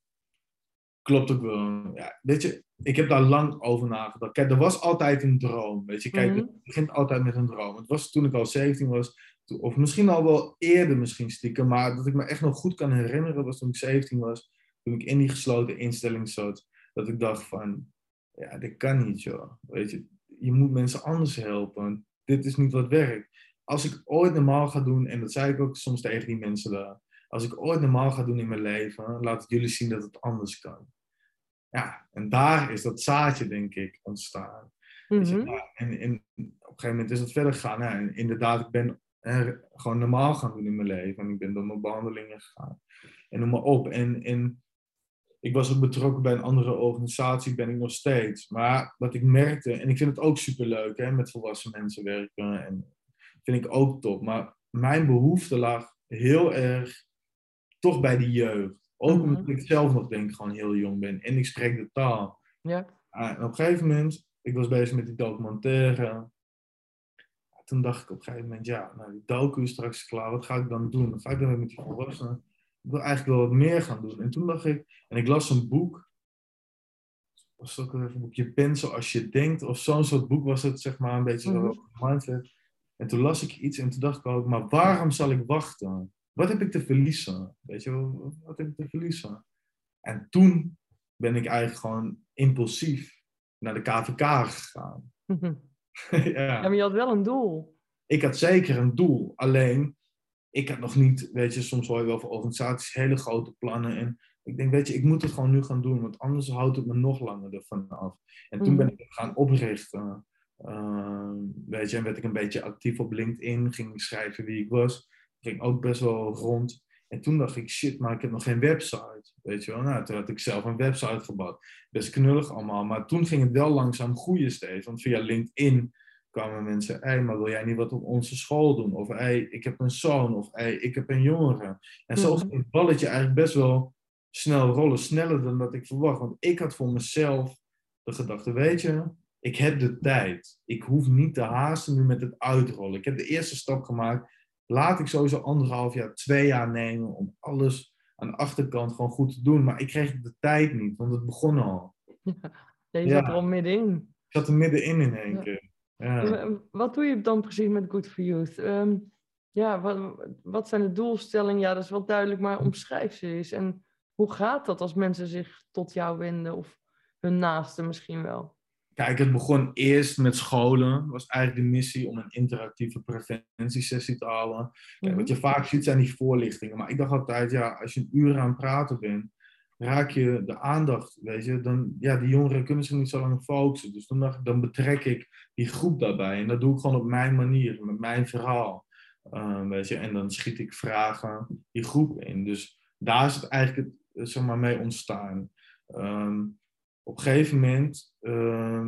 klopt ook wel. Ja, weet je, ik heb daar lang over nagedacht. Kijk, er was altijd een droom. Weet je, kijk, Mhm. het begint altijd met een droom. Het was toen ik al 17 was, of misschien al wel eerder, misschien stiekem, maar dat ik me echt nog goed kan herinneren, was toen ik 17 was, toen ik in die gesloten instelling zat, dat ik dacht van, ja, dit kan niet, joh. Weet je, je moet mensen anders helpen. Dit is niet wat werkt. Als ik ooit normaal ga doen, en dat zei ik ook soms tegen die mensen daar, als ik ooit normaal ga doen in mijn leven, laat jullie zien dat het anders kan. Ja, en daar is dat zaadje, denk ik, ontstaan. Je, Mhm. en, en op een gegeven moment is het verder gegaan. En inderdaad, ik ben hè, gewoon normaal gaan doen in mijn leven. En ik ben door mijn behandelingen gegaan. En noem maar op. En, en ik was ook betrokken bij een andere organisatie, ben ik nog steeds. Maar wat ik merkte, en ik vind het ook superleuk, hè, met volwassen mensen werken. En vind ik ook top. Maar mijn behoefte lag heel erg toch bij die jeugd. Ook Mhm. omdat ik zelf nog denk ik gewoon heel jong ben. En ik spreek de taal. Ja. En op een gegeven moment, ik was bezig met die documentaire. Toen dacht ik op een gegeven moment, ja, nou die docu is straks klaar, wat ga ik dan doen? Dan ga ik dan weer met die volwassenen. Ik wil eigenlijk wel wat meer gaan doen. En toen dacht ik, en ik las een boek. Was het ook weer een boek? Je bent zoals je denkt. Of zo'n soort boek was het, zeg maar, een beetje Mhm. over mindset. En toen las ik iets en toen dacht ik ook, maar waarom zal ik wachten? Wat heb ik te verliezen? Weet je wel, wat heb ik te verliezen? En toen ben ik eigenlijk gewoon impulsief naar de KVK gegaan. Ja, ja. maar je had wel een doel. Ik had zeker een doel, alleen ik had nog niet, weet je, soms hoor je wel van organisaties hele grote plannen. En ik denk, weet je, ik moet het gewoon nu gaan doen, want anders houdt het me nog langer ervan af. En toen ben Mhm. ik het gaan oprichten. Ehm, weet je, en werd ik een beetje actief op LinkedIn, ging schrijven wie ik was. Ging ook best wel rond. En toen dacht ik, shit, maar ik heb nog geen website. Weet je wel, nou, toen had ik zelf een website gebouwd. Best knullig allemaal, maar toen ging het wel langzaam groeien steeds. Want via LinkedIn kwamen mensen, hé, hey, maar wil jij niet wat op onze school doen? Of hé, hey, ik heb een zoon, of hé, hey, ik heb een jongere. En zo Mhm. ging het balletje eigenlijk best wel snel rollen, sneller dan dat ik verwacht. Want ik had voor mezelf de gedachte, weet je, ik heb de tijd. Ik hoef niet te haasten nu met het uitrollen. Ik heb de eerste stap gemaakt. Laat ik sowieso anderhalf jaar, twee jaar nemen om alles aan de achterkant gewoon goed te doen. Maar ik kreeg de tijd niet, want het begon al. Ja, je Ja. zat er al middenin. Ik zat er middenin in één Ja. keer. Ja. En Wat doe je dan precies met Good for Youth? Ehm, ja, wat, wat zijn de doelstellingen? Ja, dat is wel duidelijk, maar omschrijf ze eens. En hoe gaat dat als mensen zich tot jou wenden of hun naasten misschien wel? Kijk, het begon eerst met scholen. was eigenlijk de missie om een interactieve preventiesessie te houden. Kijk, wat je vaak ziet zijn die voorlichtingen. Maar ik dacht altijd, ja, als je een uur aan het praten bent, raak je de aandacht, weet je. Dan, ja, die jongeren kunnen zich niet zo lang focussen. Dus dan dacht ik, dan betrek ik die groep daarbij. En dat doe ik gewoon op mijn manier, met mijn verhaal. Uh, weet je, en dan schiet ik vragen die groep in. Dus daar is het eigenlijk het, zeg maar, mee ontstaan. Um, op een gegeven moment, uh,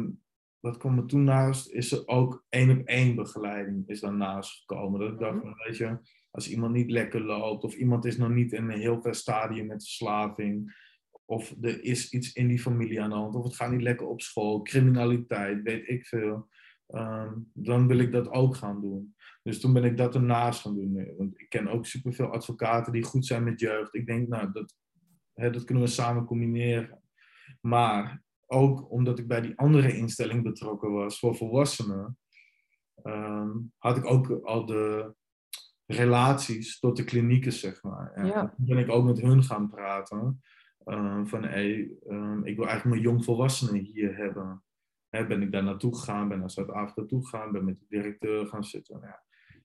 wat kwam er toen naast, is er ook één op één begeleiding is daarnaast gekomen. Dat ik dacht, van, weet je, als iemand niet lekker loopt, of iemand is nog niet in een heel ver stadium met verslaving, of er is iets in die familie aan de hand, of het gaat niet lekker op school, criminaliteit, weet ik veel. Um, dan wil ik dat ook gaan doen. Dus toen ben ik dat ernaast gaan doen. Want ik ken ook superveel advocaten die goed zijn met jeugd. Ik denk, nou, dat, hè, dat kunnen we samen combineren. Maar ook omdat ik bij die andere instelling betrokken was voor volwassenen, um, had ik ook al de relaties tot de klinieken, zeg maar. En Ja. toen ben ik ook met hun gaan praten. Uh, van hey, um, ik wil eigenlijk mijn jongvolwassenen hier hebben. Ben ik daar naartoe gegaan, ben naar Zuid-Afrika toe gegaan, ben met de directeur gaan zitten. Nou ja,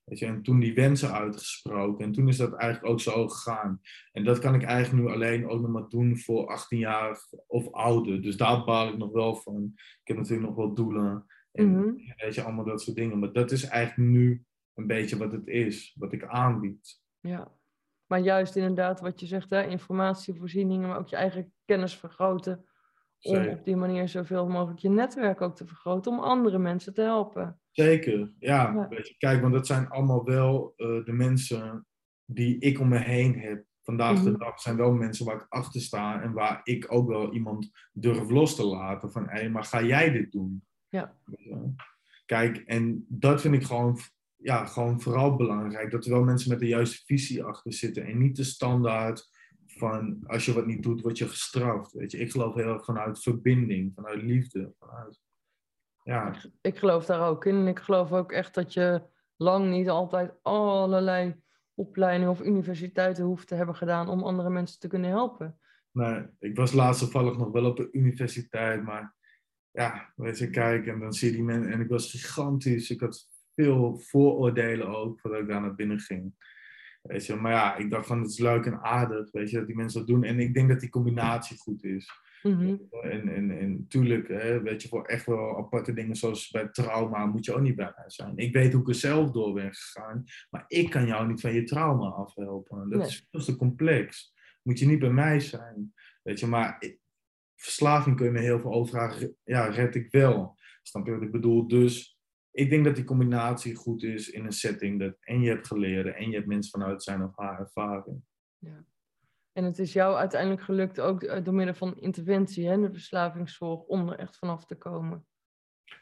weet je, en toen die wensen uitgesproken. En toen is dat eigenlijk ook zo gegaan. En dat kan ik eigenlijk nu alleen ook nog maar doen voor 18 jaar of ouder. Dus daar baal ik nog wel van. Ik heb natuurlijk nog wel doelen. En Mhm. weet je, allemaal dat soort dingen. Maar dat is eigenlijk nu een beetje wat het is, wat ik aanbied. Ja. Maar juist inderdaad wat je zegt, hè, informatievoorzieningen, maar ook je eigen kennis vergroten. Om op die manier zoveel mogelijk je netwerk ook te vergroten, om andere mensen te helpen. Zeker, ja. Ja. Weet je, kijk, want dat zijn allemaal wel eh, de mensen die ik om me heen heb. Vandaag de Mhm. dag zijn wel mensen waar ik achter sta en waar ik ook wel iemand durf los te laten. Van, hé, maar ga jij dit doen? Ja. Kijk, en dat vind ik gewoon, ja, gewoon vooral belangrijk. Dat er wel mensen met de juiste visie achter zitten. En niet de standaard van, als je wat niet doet, word je gestraft. Weet je? Ik geloof heel erg vanuit verbinding, vanuit liefde. Vanuit, ja, Ik geloof daar ook in. En ik geloof ook echt dat je lang niet altijd allerlei opleidingen of universiteiten hoeft te hebben gedaan om andere mensen te kunnen helpen. Nee, ik was laatst toevallig nog wel op de universiteit, maar ja, weet je, kijk, en dan zie je die mensen, en ik was gigantisch, ik had veel vooroordelen ook, voordat ik daar naar binnen ging. Weet je, maar ja, ik dacht van, het is leuk en aardig, weet je, dat die mensen dat doen. En ik denk dat die combinatie goed is. Mhm. En, en, en tuurlijk, hè, weet je, voor echt wel aparte dingen zoals bij trauma moet je ook niet bij mij zijn. Ik weet hoe ik er zelf door ben gegaan, maar ik kan jou niet van je trauma afhelpen. Dat Nee. is veel te complex. Moet je niet bij mij zijn. Weet je, maar ik- verslaving kun je me heel veel overvragen. Ja, red ik wel. Snap je wat ik bedoel? Dus ik denk dat die combinatie goed is in een setting dat en je hebt geleerd en je hebt mensen vanuit zijn of haar ervaring. En het is jou uiteindelijk gelukt ook eh, door middel van interventie en de verslavingszorg om er echt vanaf te komen.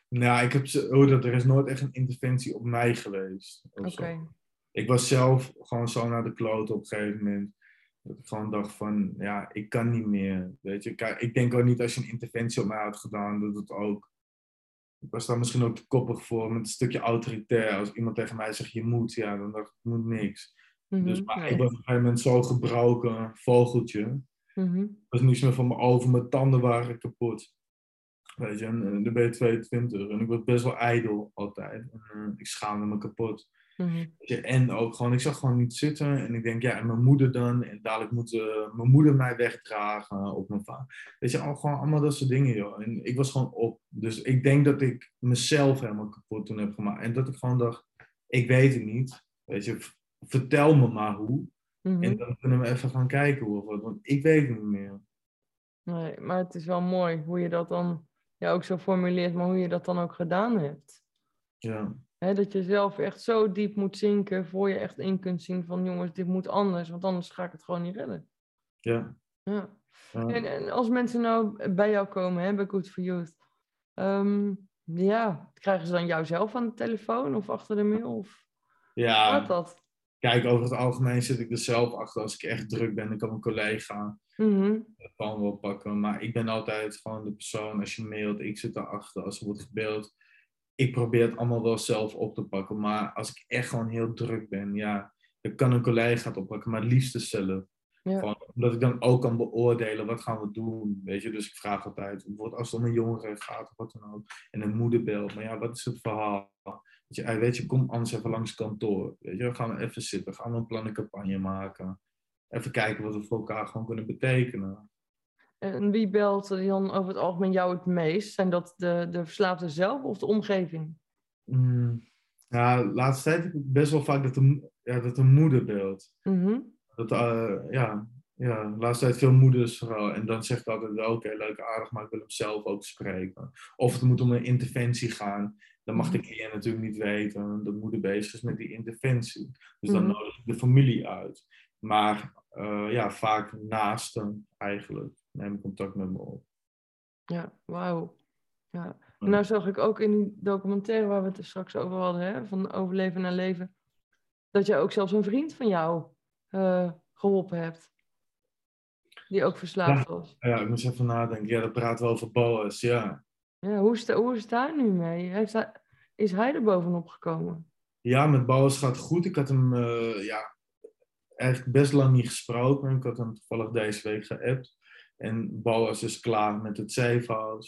Nou, ik heb oh, dat, er is nooit echt een interventie op mij geweest. Oké. Ik was zelf gewoon zo naar de kloot op een gegeven moment. Dat ik gewoon dacht van, ja, ik kan niet meer. Weet je, Kijk, ik denk ook niet als je een interventie op mij had gedaan, dat het ook... Ik was daar misschien ook te koppig voor, met een stukje autoritair. Als iemand tegen mij zegt, je moet, ja, dan dacht ik, ik moet niks. Dus, Mhm. maar Nee. ik was op een gegeven moment zo gebroken, vogeltje. Er was niets meer van me over, mijn tanden waren kapot. Weet je, en eh, dan ben je 22 en ik was best wel ijdel altijd. En, eh, ik schaamde me kapot. Mhm. En ook gewoon, ik zag gewoon niet zitten. En ik denk, ja, en mijn moeder dan. En dadelijk moet mijn moeder mij wegdragen. Of mijn vader. Weet je, al, gewoon allemaal dat soort dingen, joh. En ik was gewoon op. Dus ik denk dat ik mezelf helemaal kapot toen heb gemaakt. En dat ik gewoon dacht, ik weet het niet. Weet je, vertel me maar hoe. Mhm. En dan kunnen we even gaan kijken hoe of wat. Want ik weet het niet meer. Nee, maar het is wel mooi hoe je dat dan ja, ook zo formuleert, maar hoe je dat dan ook gedaan hebt. Ja. Dat je zelf echt zo diep moet zinken voor je echt in kunt zien van jongens, dit moet anders, want anders ga ik het gewoon niet redden. Ja. Ja. ja. En, en als mensen nou bij jou komen, hè, bij Good for Youth, ehm, ja, krijgen ze dan jou zelf aan de telefoon of achter de mail? Of ja. gaat dat? Kijk, over het algemeen zit ik er zelf achter. Als ik echt druk ben, dan kan mijn collega gewoon wel pakken. Maar ik ben altijd gewoon de persoon, als je mailt, ik zit daarachter. Als er wordt gebeld, ik probeer het allemaal wel zelf op te pakken. Maar als ik echt gewoon heel druk ben, ja, dan kan een collega het oppakken. Maar het liefste zelf. Ja. Gewoon, omdat ik dan ook kan beoordelen, wat gaan we doen, weet je. Dus ik vraag altijd, bijvoorbeeld als het om een jongere gaat of wat dan ook. En een moeder belt, maar ja, wat is het verhaal? Weet je, weet je, kom anders even langs kantoor. Weet je, dan gaan we even zitten, gaan we een plannencampagne maken. Even kijken wat we voor elkaar gewoon kunnen betekenen. En wie belt dan over het algemeen jou het meest? Zijn dat de, de verslaafde zelf of de omgeving? Mm, ja, de laatste tijd best wel vaak dat de, ja, dat de moeder belt. Mhm. Dat, eh, ja, ja, de laatste tijd veel moeders vooral. En dan zegt ik altijd oké, leuk, aardig, maar ik wil hem zelf ook spreken. Of het moet om een interventie gaan. Dan mag de Mhm. cliënt natuurlijk niet weten dat moeder bezig is met die interventie. Dus dan Mhm. nodig ik de familie uit. Maar eh, ja, vaak naasten eigenlijk neem contact met me op. Ja, wauw. Ja. En nou zag ik ook in die documentaire waar we het er straks over hadden, hè, van overleven naar leven, dat je ook zelfs een vriend van jou eh, geholpen hebt. Die ook verslaafd was. Ja, ik moest even nadenken. Ja, dat praten we over Boas, ja. Ja, hoe, is de, hoe is het daar nu mee? Heeft hij, is hij er bovenop gekomen? Ja, met Boas gaat het goed. Ik had hem eh, ja, eigenlijk best lang niet gesproken. Ik had hem toevallig deze week geappt. En Boas is klaar met het safe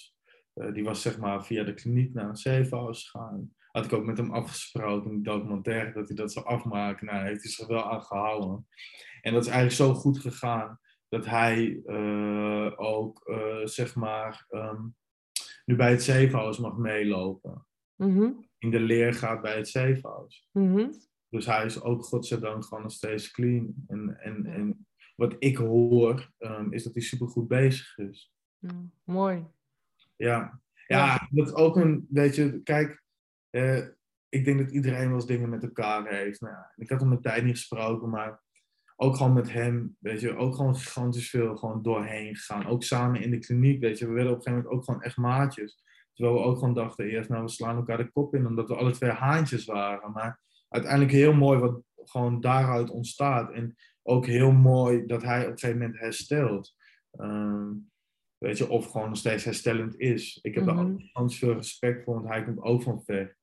die was zeg maar via de kliniek naar een safe gegaan. Had ik ook met hem afgesproken in de documentaire dat hij dat zou afmaken. Nou, heeft hij zich wel aan gehouden. En dat is eigenlijk zo goed gegaan dat hij ook, zeg maar, ehm, nu bij het Safehouse mag meelopen. Mhm. In de leer gaat bij het Safehouse. Mhm. Dus hij is ook godzijdank gewoon nog steeds clean. En, en, en wat ik hoor, um, is dat hij supergoed bezig is. mooi. Ja. ja, dat is ook een, weet je, kijk, uh, ik denk dat iedereen wel eens dingen met elkaar heeft. Nou ja, ik had hem een tijd niet gesproken, maar ook gewoon met hem, weet je, ook gewoon gigantisch veel gewoon doorheen gegaan. Ook samen in de kliniek, weet je, we werden op een gegeven moment ook gewoon echt maatjes. Terwijl we ook gewoon dachten eerst, nou we slaan elkaar de kop in, omdat we alle twee haantjes waren. Maar uiteindelijk heel mooi wat gewoon daaruit ontstaat. En ook heel mooi dat hij op een gegeven moment herstelt. Ehm, weet je, of gewoon nog steeds herstellend is. Ik heb mm -hmm. daar ook veel respect voor, want hij komt ook van ver.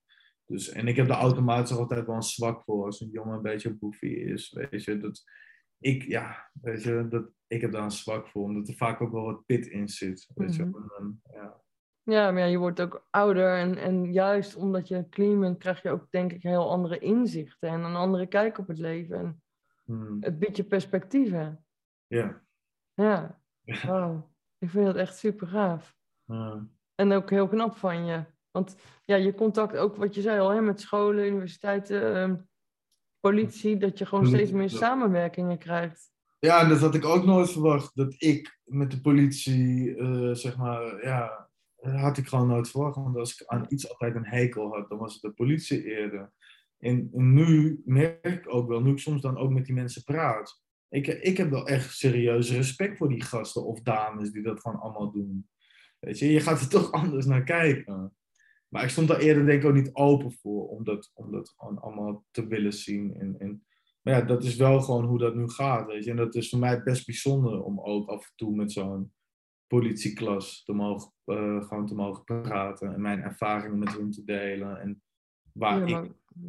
Dus, en ik heb daar automatisch altijd wel een zwak voor als een jongen een beetje boefy is. Weet je, dat, ik, ja, weet je, dat, ik heb daar een zwak voor, omdat er vaak ook wel wat pit in zit. Weet je, Mhm. en, ja. Ja, maar ja, je wordt ook ouder en, en juist omdat je clean bent, krijg je ook denk ik heel andere inzichten en een andere kijk op het leven. En Hmm, het biedt je perspectieven. ja. Ja, wauw. Ik vind dat echt super gaaf. Ja. En ook heel knap van je. Want ja, je contact ook, wat je zei al, hè, met scholen, universiteiten, ehm, politie, dat je gewoon steeds meer Ja. samenwerkingen krijgt. Ja, en dat had ik ook nooit verwacht. Dat ik met de politie, eh, zeg maar, ja, dat had ik gewoon nooit verwacht. Want als ik aan iets altijd een hekel had, dan was het de politie eerder. En, nu merk ik ook wel, nu ik soms dan ook met die mensen praat. Ik, ik heb wel echt serieus respect voor die gasten of dames die dat gewoon allemaal doen. Weet je, je gaat er toch anders naar kijken. Maar ik stond daar eerder denk ik ook niet open voor om dat, om dat gewoon allemaal te willen zien. En, en, maar ja, dat is wel gewoon hoe dat nu gaat, weet je. En dat is voor mij best bijzonder om ook af en toe met zo'n politieklas te mogen, eh, gewoon te mogen praten. En mijn ervaringen met hun te delen. En waar Ja, maar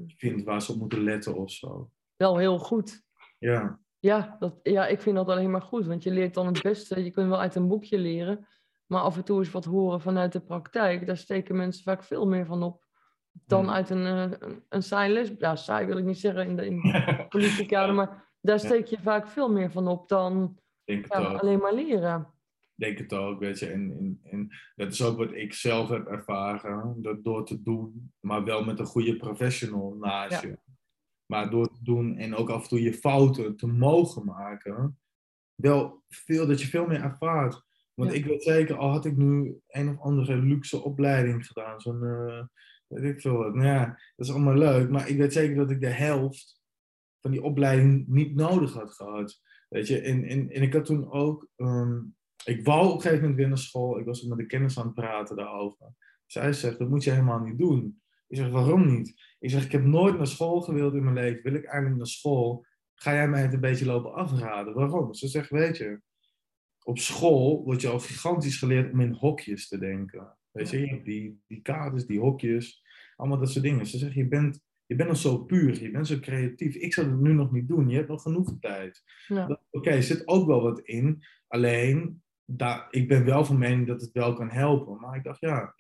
ik vind waar ze op moeten letten of zo. wel heel goed. Ja, Ja, dat, ja, ik vind dat alleen maar goed, want je leert dan het beste. Je kunt wel uit een boekje leren, maar af en toe eens wat horen vanuit de praktijk. Daar steken mensen vaak veel meer van op dan uit een, eh, een, een saai les. Ja, saai wil ik niet zeggen in de, in de politiekader, maar daar steek je vaak veel meer van op dan ja, alleen maar leren. Denk het ook, weet je. En, en, en dat is ook wat ik zelf heb ervaren, dat door te doen, maar wel met een goede professional naast Ja. je. Maar door te doen en ook af en toe je fouten te mogen maken, wel veel, dat je veel meer ervaart. Want Ja. ik weet zeker, al had ik nu een of andere luxe opleiding gedaan, zo'n, eh, weet ik veel wat. Nou ja, dat is allemaal leuk, maar ik weet zeker dat ik de helft van die opleiding niet nodig had gehad. Weet je, en, en, en ik had toen ook, ehm, ik wou op een gegeven moment weer naar school. Ik was met de kennis aan het praten daarover. Zij zegt, dat moet je helemaal niet doen. Ik zeg, waarom niet? Ik zeg, ik heb nooit naar school gewild in mijn leven. Wil ik eigenlijk naar school? Ga jij mij het een beetje lopen afraden? Waarom? Ze zegt, weet je, op school word je al gigantisch geleerd om in hokjes te denken. Weet je, die, die kaders, die hokjes, allemaal dat soort dingen. Ze zegt, je bent, je bent nog zo puur, je bent zo creatief. Ik zou het nu nog niet doen, je hebt nog genoeg tijd. Ja. Oké, er zit ook wel wat in. Alleen, daar, ik ben wel van mening dat het wel kan helpen. Maar ik dacht, ja,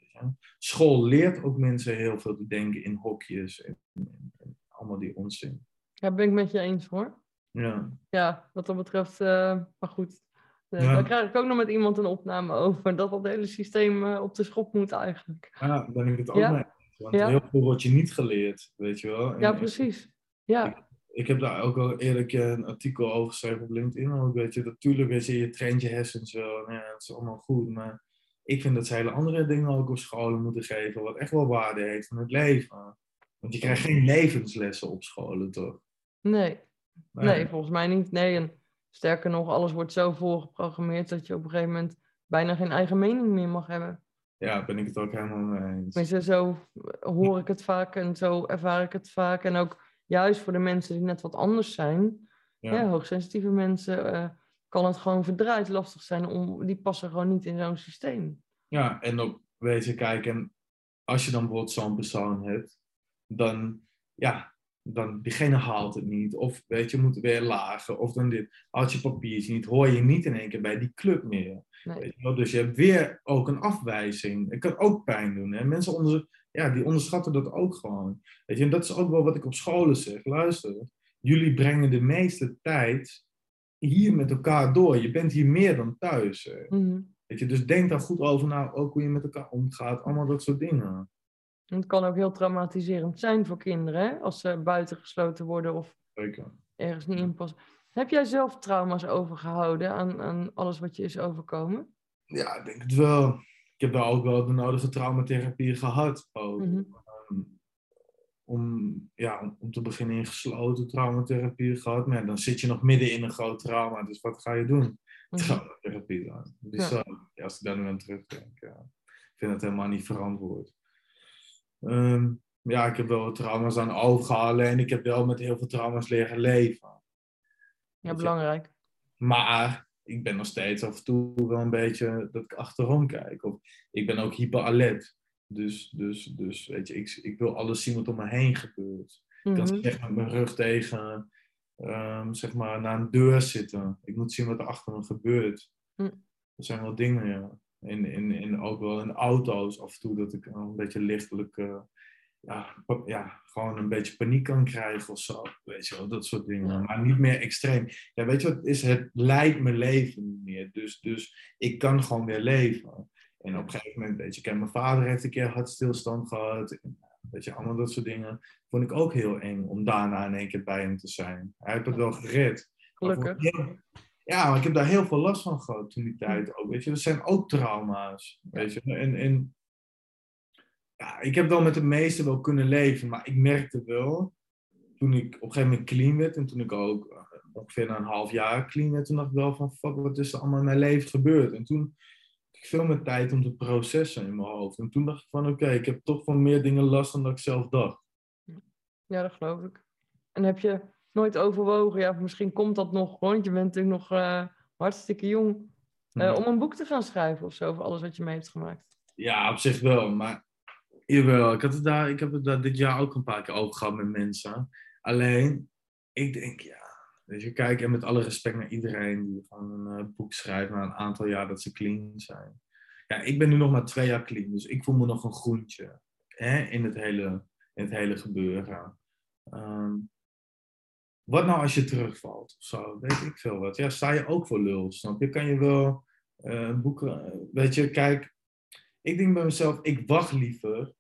school leert ook mensen heel veel te denken in hokjes en, en- en allemaal die onzin. Ja, ben ik met je eens hoor. Ja, Ja, wat dat betreft, eh, maar goed. Eh, Ja. Daar krijg ik ook nog met iemand een opname over. Dat dat hele systeem eh, op de schop moet eigenlijk. ja daar ben ik het ook Ja. mee. eens. Want heel veel wordt je niet geleerd, weet je wel. En- Ja, precies. Ja, ik heb daar ook al eerder een artikel over geschreven op LinkedIn. Ook, weet je, natuurlijk, weet je, je traint je hersens wel. Ja, het is allemaal goed. Maar ik vind dat ze hele andere dingen ook op scholen moeten geven. Wat echt wel waarde heeft van het leven. Want je krijgt geen levenslessen op scholen, toch? nee. Nee, volgens mij niet. Nee, en sterker nog, alles wordt zo voorgeprogrammeerd dat je op een gegeven moment bijna geen eigen mening meer mag hebben. Ja, ben ik het ook helemaal mee eens. Tenminste, zo hoor ik het vaak en zo ervaar ik het vaak. En ook juist voor de mensen die net wat anders zijn, Ja. ja. hoogsensitieve mensen, eh, kan het gewoon verdraaid lastig zijn. Om, die passen gewoon niet in zo'n systeem. Ja, en ook, weet je, kijk, en als je dan bijvoorbeeld zo'n persoon hebt, dan, ja, dan diegene haalt het niet. Of weet je, moet weer lager. Of dan dit, haalt je papiertje niet. Hoor je niet in één keer bij die club meer. Nee. Weet je? Dus je hebt weer ook een afwijzing. Het kan ook pijn doen. Hè? Mensen onder, ja, die onderschatten dat ook gewoon. Weet je? En dat is ook wel wat ik op scholen zeg. Luister, jullie brengen de meeste tijd hier met elkaar door. Je bent hier meer dan thuis. Mhm. Weet je? Dus denk daar goed over na, ook hoe je met elkaar omgaat. Allemaal dat soort dingen. Het kan ook heel traumatiserend zijn voor kinderen, als ze buitengesloten worden of Zeker. ergens niet inpassen. Heb jij zelf trauma's overgehouden aan, aan alles wat je is overkomen? Ja, ik denk het wel. Ik heb daar ook wel de nodige traumatherapie gehad. Ook. Mhm. Ehm, om, ja, om, om te beginnen in gesloten traumatherapie gehad. Maar ja, dan zit je nog midden in een groot trauma. Dus wat ga je doen? Mhm. Traumatherapie dan. Ja, als ik daar nu aan terugdenk. Ja. Ik vind het helemaal niet verantwoord. Ehm, ja, ik heb wel trauma's aan overgehouden. En ik heb wel met heel veel trauma's leren leven. Ja, belangrijk. Maar ik ben nog steeds af en toe wel een beetje dat ik achterom kijk. Of ik ben ook hyperalert. Dus, dus, dus weet je, ik, ik wil alles zien wat om me heen gebeurt. Ik kan Mhm. echt met mijn rug tegen, ehm, zeg maar, naar een deur zitten. Ik moet zien wat er achter me gebeurt. Hm. Dat zijn wel dingen, ja. En, en, en ook wel in auto's af en toe dat ik een beetje lichtelijk, eh, ja, ja, gewoon een beetje paniek kan krijgen of zo. Weet je wel, dat soort dingen. Ja. Maar niet meer extreem. Ja, weet je wat het is? Het leidt mijn leven niet meer. Dus, dus ik kan gewoon weer leven. En op een gegeven moment, weet je, kijk, mijn vader heeft een keer hartstilstand gehad. En, weet je, allemaal dat soort dingen. Vond ik ook heel eng om daarna in één keer bij hem te zijn. Hij heeft het wel gered. Gelukkig. heel- Ja, maar ik heb daar heel veel last van gehad toen die tijd ook. Weet je, dat zijn ook trauma's. Weet je, en, en ja, ik heb wel met de meeste wel kunnen leven, maar ik merkte wel, toen ik op een gegeven moment clean werd en toen ik ook eh, ongeveer na een half jaar clean werd, toen dacht ik wel van, fuck, wat is er allemaal in mijn leven gebeurd? En toen had ik veel meer tijd om te processen in mijn hoofd. En toen dacht ik van, oké, ik heb toch van meer dingen last dan dat ik zelf dacht. Ja, dat geloof ik. En heb je nooit overwogen, ja, misschien komt dat nog, want je bent natuurlijk nog eh, hartstikke jong, eh, Ja. om een boek te gaan schrijven of zo, over alles wat je mee hebt gemaakt. Ja, op zich wel. Maar jawel, ik, had het daar, ik heb het daar dit jaar ook een paar keer over gehad met mensen. Alleen, ik denk, ja, weet je, kijk, en met alle respect naar iedereen die van een eh, boek schrijft na een aantal jaar dat ze clean zijn. Ja, ik ben nu nog maar twee jaar clean, dus ik voel me nog een groentje hè, in, het hele, in het hele gebeuren. Ehm, wat nou als je terugvalt of zo, weet ik veel wat. Ja, sta je ook voor lul, snap je? Kan je wel eh, boeken, eh, weet je, kijk, ik denk bij mezelf, ik wacht liever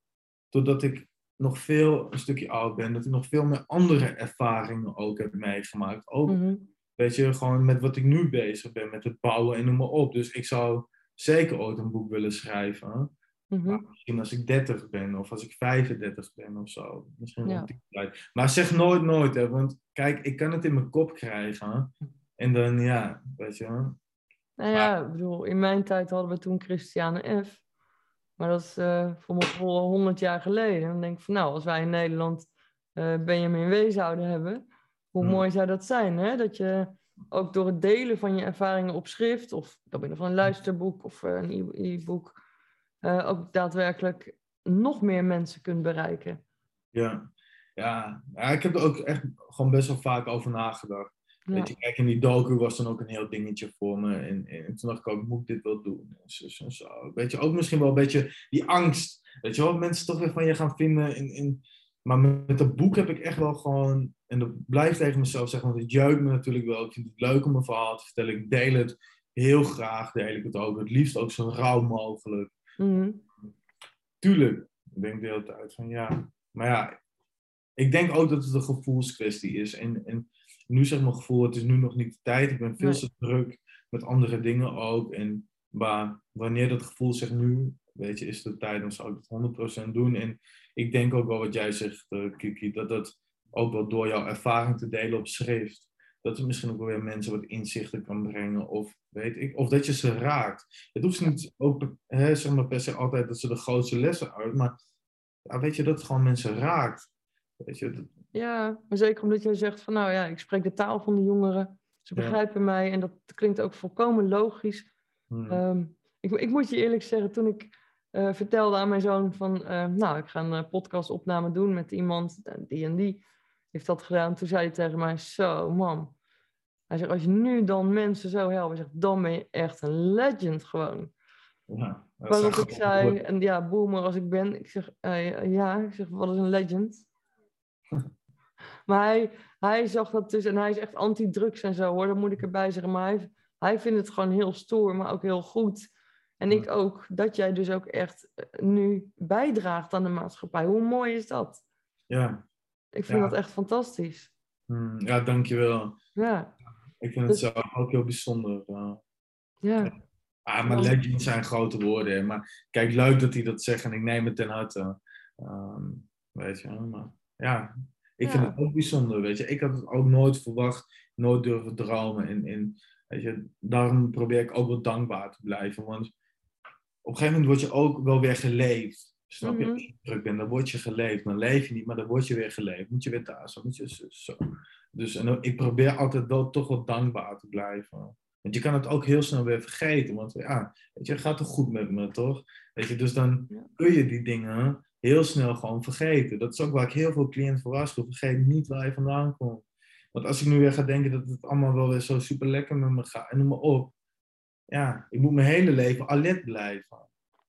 totdat ik nog veel een stukje oud ben, dat ik nog veel meer andere ervaringen ook heb meegemaakt. Ook, Mhm. weet je, gewoon met wat ik nu bezig ben, met het bouwen en noem maar op. Dus ik zou zeker ooit een boek willen schrijven. Mhm. Maar misschien als ik 30 ben of als ik 35 ben of zo. Misschien Ja. op die tijd. Maar zeg nooit nooit, hè, want kijk, ik kan het in mijn kop krijgen. En dan, ja, weet je. wel. Nou ja, ik bedoel, in mijn tijd hadden we toen Christiane F. Maar dat is eh, voor mijn gevoel al 100 jaar geleden. Dan denk ik van nou, als wij in Nederland eh Benjamin W. zouden hebben, hoe Hmm. mooi zou dat zijn, hè? Dat je ook door het delen van je ervaringen op schrift, of door middel van een luisterboek of eh, een e-book, eh, ook daadwerkelijk nog meer mensen kunt bereiken. Ja. Ja. ja, ik heb er ook echt gewoon best wel vaak over nagedacht. Ja. Weet je, kijk, in die docu was dan ook een heel dingetje voor me. En, en toen dacht ik ook, moet ik dit wel doen? En zo, zo, zo. Weet je, ook misschien wel een beetje die angst. Weet je wel, mensen toch weer van je gaan vinden. In, in... Maar met, dat boek heb ik echt wel gewoon, en dat blijf tegen mezelf zeggen, want het juicht me natuurlijk wel. Ik vind het leuk om mijn verhaal te vertellen. Ik deel het heel graag, deel ik het ook. Het liefst ook zo rauw mogelijk. Mhm. Tuurlijk, ik denk de hele tijd van ja. Maar ja, ik denk ook dat het een gevoelskwestie is. En, en nu zeg mijn gevoel, het is nu nog niet de tijd. Ik ben veel Nee. te druk met andere dingen ook. En maar wanneer dat gevoel zegt nu, weet je, is het de tijd, dan zou ik het 100% doen. En ik denk ook wel wat jij zegt, eh, Kiki, dat dat ook wel door jouw ervaring te delen op schrift, dat het misschien ook weer mensen wat inzichten kan brengen. Of weet ik, of dat je ze raakt. Het hoeft niet ook hè, zeg maar per se altijd dat ze de grootste lessen uit, maar ja, weet je, dat het gewoon mensen raakt. Weet je, dat- Ja, maar zeker omdat jij zegt van nou ja, ik spreek de taal van de jongeren. Ze Ja. begrijpen mij en dat klinkt ook volkomen logisch. hmm, Ehm, ik, ik moet je eerlijk zeggen, toen ik eh, vertelde aan mijn zoon van, eh, nou, ik ga een eh, podcastopname doen met iemand, die en die. Heeft dat gedaan. Toen zei hij tegen mij, zo man. Hij zegt, als je nu dan mensen zo helpt, zegt, dan ben je echt een legend gewoon. Ja, Waarop ik zei, en ja, boomer als ik ben, ik zeg, eh, ja, ik zeg, wat is een legend? maar hij, hij zag dat dus, en hij is echt anti-drugs en zo hoor, dat moet ik erbij zeggen. Maar hij, hij vindt het gewoon heel stoer, maar ook heel goed. En ik ook, dat jij dus ook echt eh, nu bijdraagt aan de maatschappij. Hoe mooi is dat? Ja. Ik vind Ja. dat echt fantastisch. Hm, ja, dankjewel. Ja, Ik vind het Dus- zelf ook heel bijzonder. ja. ja, Ah, maar legends zijn grote woorden. Maar kijk, leuk dat hij dat zegt en ik neem het ten harte. Ehm, weet je, maar ja, ik vind het ook bijzonder. Weet je, ik had het ook nooit verwacht, nooit durven dromen. En, en weet je, daarom probeer ik ook wel dankbaar te blijven. Want op een gegeven moment word je ook wel weer geleefd. Snap je? Mhm. Als je druk bent, dan word je geleefd. Dan leef je niet, maar dan word je weer geleefd. Moet je weer thuis, dan moet je zo. zo. Dus en ik probeer altijd wel toch wel dankbaar te blijven. Want je kan het ook heel snel weer vergeten. Want ja, weet je, het gaat toch goed met me, toch? Weet je, dus dan kun je die dingen heel snel gewoon vergeten. Dat is ook waar ik heel veel cliënten voor waarschuw. Vergeet niet waar je vandaan komt. Want als ik nu weer ga denken dat het allemaal wel weer zo super lekker met me gaat en noem maar op. Ja, ik moet mijn hele leven alert blijven.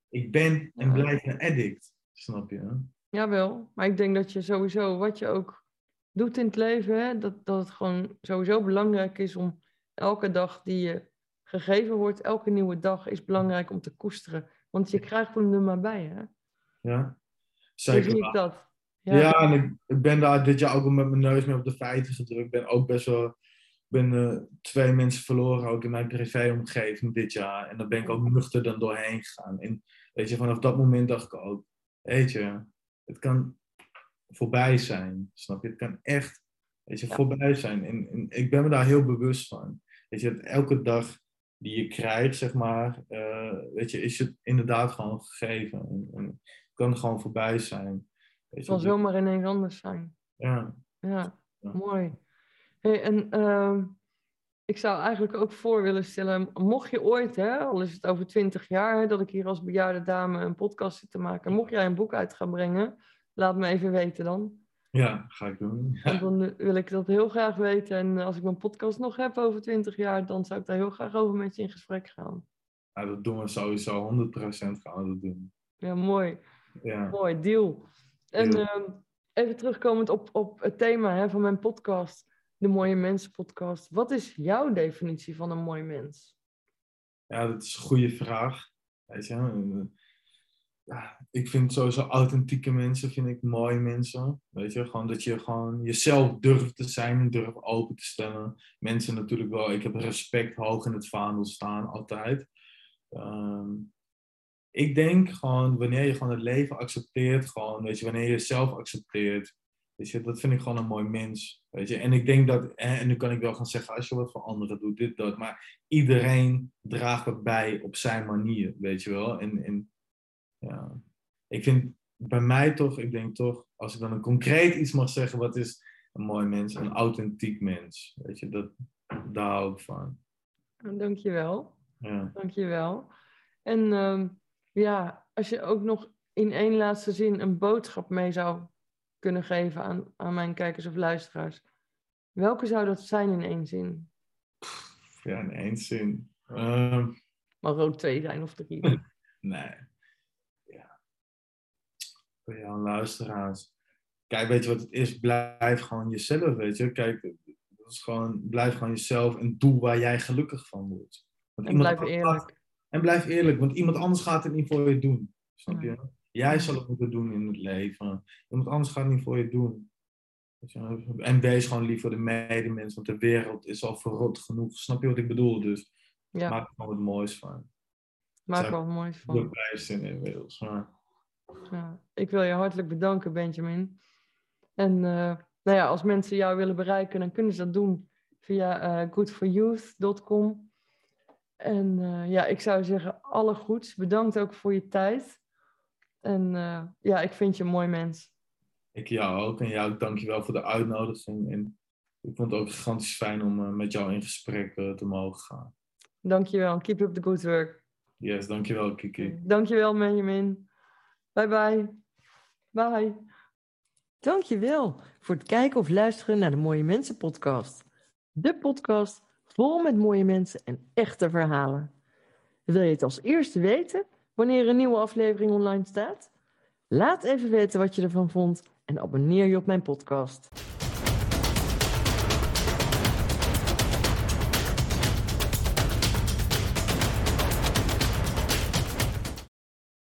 Ik ben en Ja. blijf een addict. Snap je? jawel. Maar ik denk dat je sowieso, wat je ook doet in het leven, hè, dat, dat het gewoon sowieso belangrijk is om elke dag die je gegeven wordt, elke nieuwe dag is belangrijk om te koesteren. Want je krijgt hem er maar bij, hè? Ja, Zo zeker. zie ik dat. Ja, en ik, ik ben daar dit jaar ook wel met mijn neus mee op de feiten gedrukt. Ik ben ook best wel. Ben eh, twee mensen verloren ook in mijn privéomgeving dit jaar. En daar ben ik ook nuchter dan doorheen gegaan. En weet je, vanaf dat moment dacht ik ook, weet je, het kan voorbij zijn. Snap je? Het kan echt, weet je, Ja. voorbij zijn. En, en ik ben me daar heel bewust van. Weet je, dat elke dag die je krijgt, zeg maar, eh, weet je, is het inderdaad gewoon gegeven. En, en het kan gewoon voorbij zijn. Weet Het kan zomaar ineens anders zijn. ja. Ja, Ja. mooi. Hey, en ehm, ik zou eigenlijk ook voor willen stellen, mocht je ooit, hè, al is het over twintig jaar, hè, dat ik hier als bejaarde dame een podcast zit te maken, mocht jij een boek uit gaan brengen, laat me even weten dan. Ja, ga ik doen. Dan wil ik dat heel graag weten. En als ik mijn podcast nog heb over twintig jaar, dan zou ik daar heel graag over met je in gesprek gaan. Ja, dat doen we sowieso. 100% gaan we dat doen. Ja, mooi. Ja. Mooi, deal. En Deal. ehm, even terugkomend op, op het thema hè, van mijn podcast, de Mooie Mensen podcast. Wat is jouw definitie van een mooi mens? ja, dat is een goede vraag. Weet je, eh, ja, ik vind sowieso authentieke mensen, vind ik mooie mensen. Weet je, gewoon dat je gewoon jezelf durft te zijn en durft open te stellen. Mensen natuurlijk wel, ik heb respect hoog in het vaandel staan, altijd. Ehm, ik denk gewoon, wanneer je gewoon het leven accepteert, gewoon, weet je, wanneer je jezelf accepteert, weet je, dat vind ik gewoon een mooi mens, weet je. En ik denk dat, en, en nu kan ik wel gaan zeggen, als je wat voor anderen doet, dit, dat, maar iedereen draagt het bij op zijn manier, weet je wel. En, en ja, ik vind bij mij toch, ik denk toch, als ik dan een concreet iets mag zeggen, wat is een mooi mens, een authentiek mens, weet je, dat, daar hou ik van. Dankjewel. Ja. Dankjewel. En ehm, ja, als je ook nog in één laatste zin een boodschap mee zou kunnen geven aan, aan mijn kijkers of luisteraars. Welke zou dat zijn in één zin? Ja, in één zin. Ehm, Mag ook twee zijn of drie. nee. Ja. Voor jouw luisteraars. Kijk, weet je wat het is? Blijf gewoon jezelf, weet je. Kijk, dat is gewoon, blijf gewoon jezelf en doe waar jij gelukkig van wordt. Want En blijf gaat- eerlijk. en blijf eerlijk, want iemand anders gaat het niet voor je doen. Snap je? Jij zal het moeten doen in het leven. Iemand anders gaat het niet voor je doen. En wees gewoon lief voor de medemens, want de wereld is al verrot genoeg. Snap je wat ik bedoel? Dus Ja, maak er gewoon wat moois van. maak er wat moois De van. prijs in inmiddels. Ja, ik wil je hartelijk bedanken, Benjamin. En eh, nou ja, als mensen jou willen bereiken, dan kunnen ze dat doen via eh goodforyouth.com. En eh, ja, ik zou zeggen, alle goeds. Bedankt ook voor je tijd. En eh, ja, ik vind je een mooi mens. ik jou ook. En jou ook dankjewel voor de uitnodiging. En ik vond het ook gigantisch fijn om eh, met jou in gesprek eh, te mogen gaan. Dankjewel. Keep up the good work. Yes, dankjewel Kiki. Dankjewel, Benjamin. Bye bye. Bye. Dankjewel voor het kijken of luisteren naar de Mooie Mensen podcast. De podcast vol met mooie mensen en echte verhalen. Wil je het als eerste weten wanneer een nieuwe aflevering online staat? Laat even weten wat je ervan vond en abonneer je op mijn podcast.